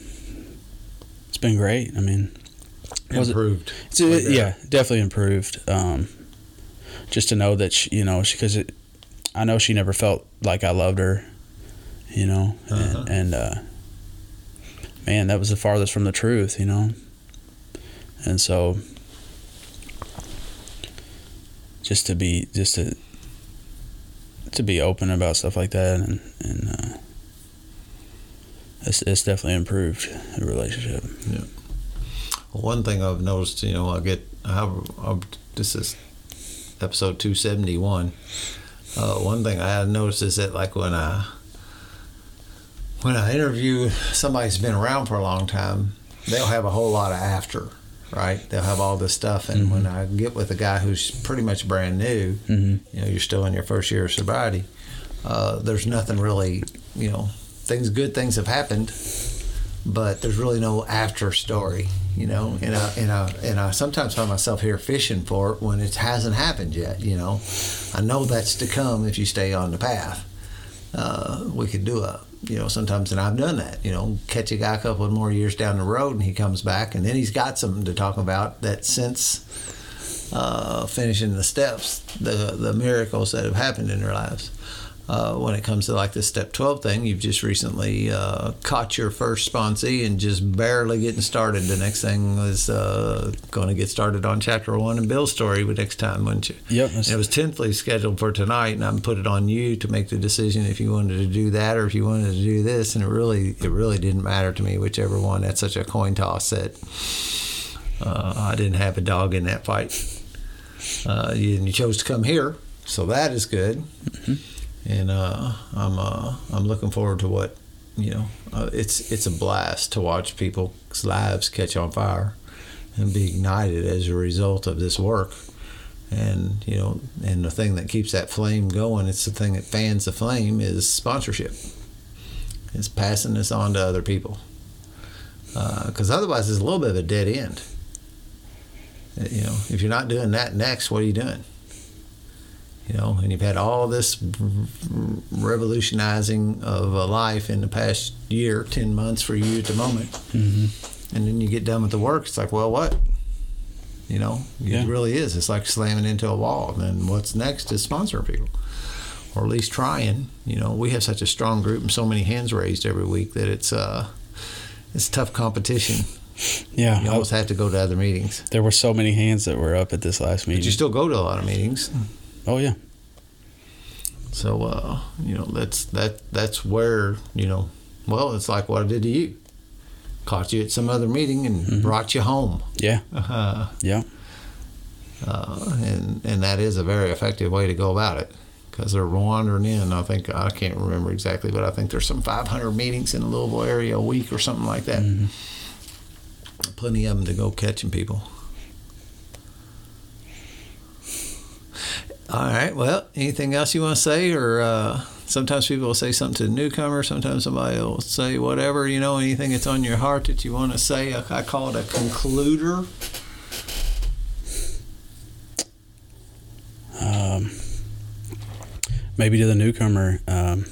it's been great. I mean, improved. It, like yeah, definitely improved. Um, just to know that she, you know, because I know she never felt like I loved her, you know, uh-huh. and, and uh, man, that was the farthest from the truth, you know, and so just to be just to to be open about stuff like that and and uh, it's, it's definitely improved the relationship. Yeah. One thing I've noticed, you know, I get, I have, I, this is episode 271. Uh, one thing I have noticed is that, like, when I, when I interview somebody who's been around for a long time, they'll have a whole lot of after, right? They'll have all this stuff. And mm-hmm. when I get with a guy who's pretty much brand new, mm-hmm. you know, you're still in your first year of sobriety, uh, there's nothing really, you know, things, good things have happened, but there's really no after story, you know. And I and I and I sometimes find myself here fishing for it when it hasn't happened yet. You know, I know that's to come if you stay on the path. Uh, we could do a you know sometimes and I've done that you know catch a guy a couple more years down the road and he comes back and then he's got something to talk about that since uh, finishing the steps the the miracles that have happened in their lives uh, when it comes to like the step 12 thing you've just recently uh, caught your first sponsee and just barely getting started. The next thing is uh, going to get started on chapter one and bill's story next time wouldn't you? Yep. It was tentatively scheduled for tonight and i'm put it on you to make the decision if you wanted to do that or if you wanted to do this and it really it really didn't matter to me whichever one. That's such a coin toss that uh, i didn't have a dog in that fight. Uh, you, you chose to come here so that is good. Mm-hmm and uh, I'm uh, I'm looking forward to what you know. Uh, it's it's a blast to watch people's lives catch on fire and be ignited as a result of this work. And you know, and the thing that keeps that flame going, it's the thing that fans the flame is sponsorship. It's passing this on to other people. Because uh, otherwise, it's a little bit of a dead end. Uh, you know, if you're not doing that next, what are you doing? You know, and you've had all this revolutionizing of a life in the past year, 10 months for you at the moment. Mm-hmm. And then you get done with the work. It's like, well, what? You know, yeah. it really is. It's like slamming into a wall. And then what's next is sponsoring people, or at least trying. You know, we have such a strong group and so many hands raised every week that it's uh, it's tough competition. Yeah, you almost have to go to other meetings. There were so many hands that were up at this last meeting. But you still go to a lot of meetings. Oh yeah. So uh, you know that's that that's where you know. Well, it's like what I did to you caught you at some other meeting and mm-hmm. brought you home. Yeah. Uh, yeah. Uh, and and that is a very effective way to go about it because they're wandering in. I think I can't remember exactly, but I think there's some 500 meetings in the Louisville area a week or something like that. Mm-hmm. Plenty of them to go catching people. All right. Well, anything else you want to say, or uh, sometimes people will say something to the newcomer. Sometimes somebody will say whatever, you know, anything that's on your heart that you want to say. I, call it a concluder. Um, maybe to the newcomer. Um,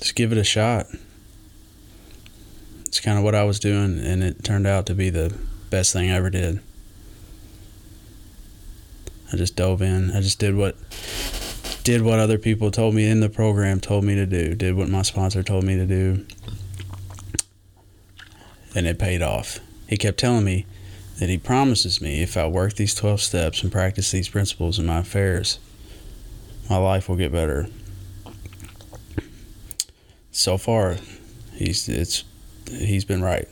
just give it a shot. It's kind of what I was doing, and it turned out to be the best thing I ever did. I just dove in. I just did what did what other people told me in the program told me to do. Did what my sponsor told me to do. And it paid off. He kept telling me that he promises me if I work these 12 steps and practice these principles in my affairs, my life will get better. So far, he's it's he's been right.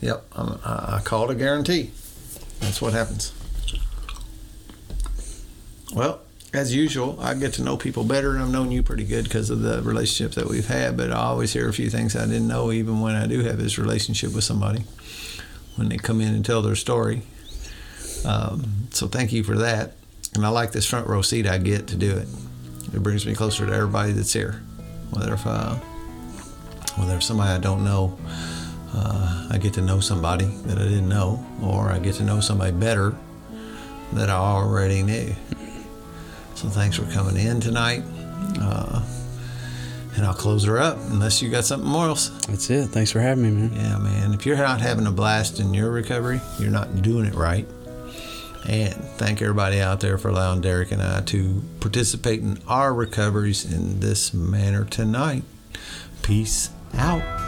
Yep, I'm, I call it a guarantee. That's what happens. Well, as usual, I get to know people better, and I've known you pretty good because of the relationship that we've had. But I always hear a few things I didn't know, even when I do have this relationship with somebody, when they come in and tell their story. Um, so thank you for that. And I like this front row seat I get to do it. It brings me closer to everybody that's here. Whether if whether if somebody I don't know, uh, I get to know somebody that I didn't know, or I get to know somebody better that I already knew. So thanks for coming in tonight. Uh, and I'll close her up unless you got something more else. That's it. Thanks for having me, man. Yeah, man. If you're not having a blast in your recovery, you're not doing it right. And thank everybody out there for allowing Daryk and I to participate in our recoveries in this manner tonight. Peace out.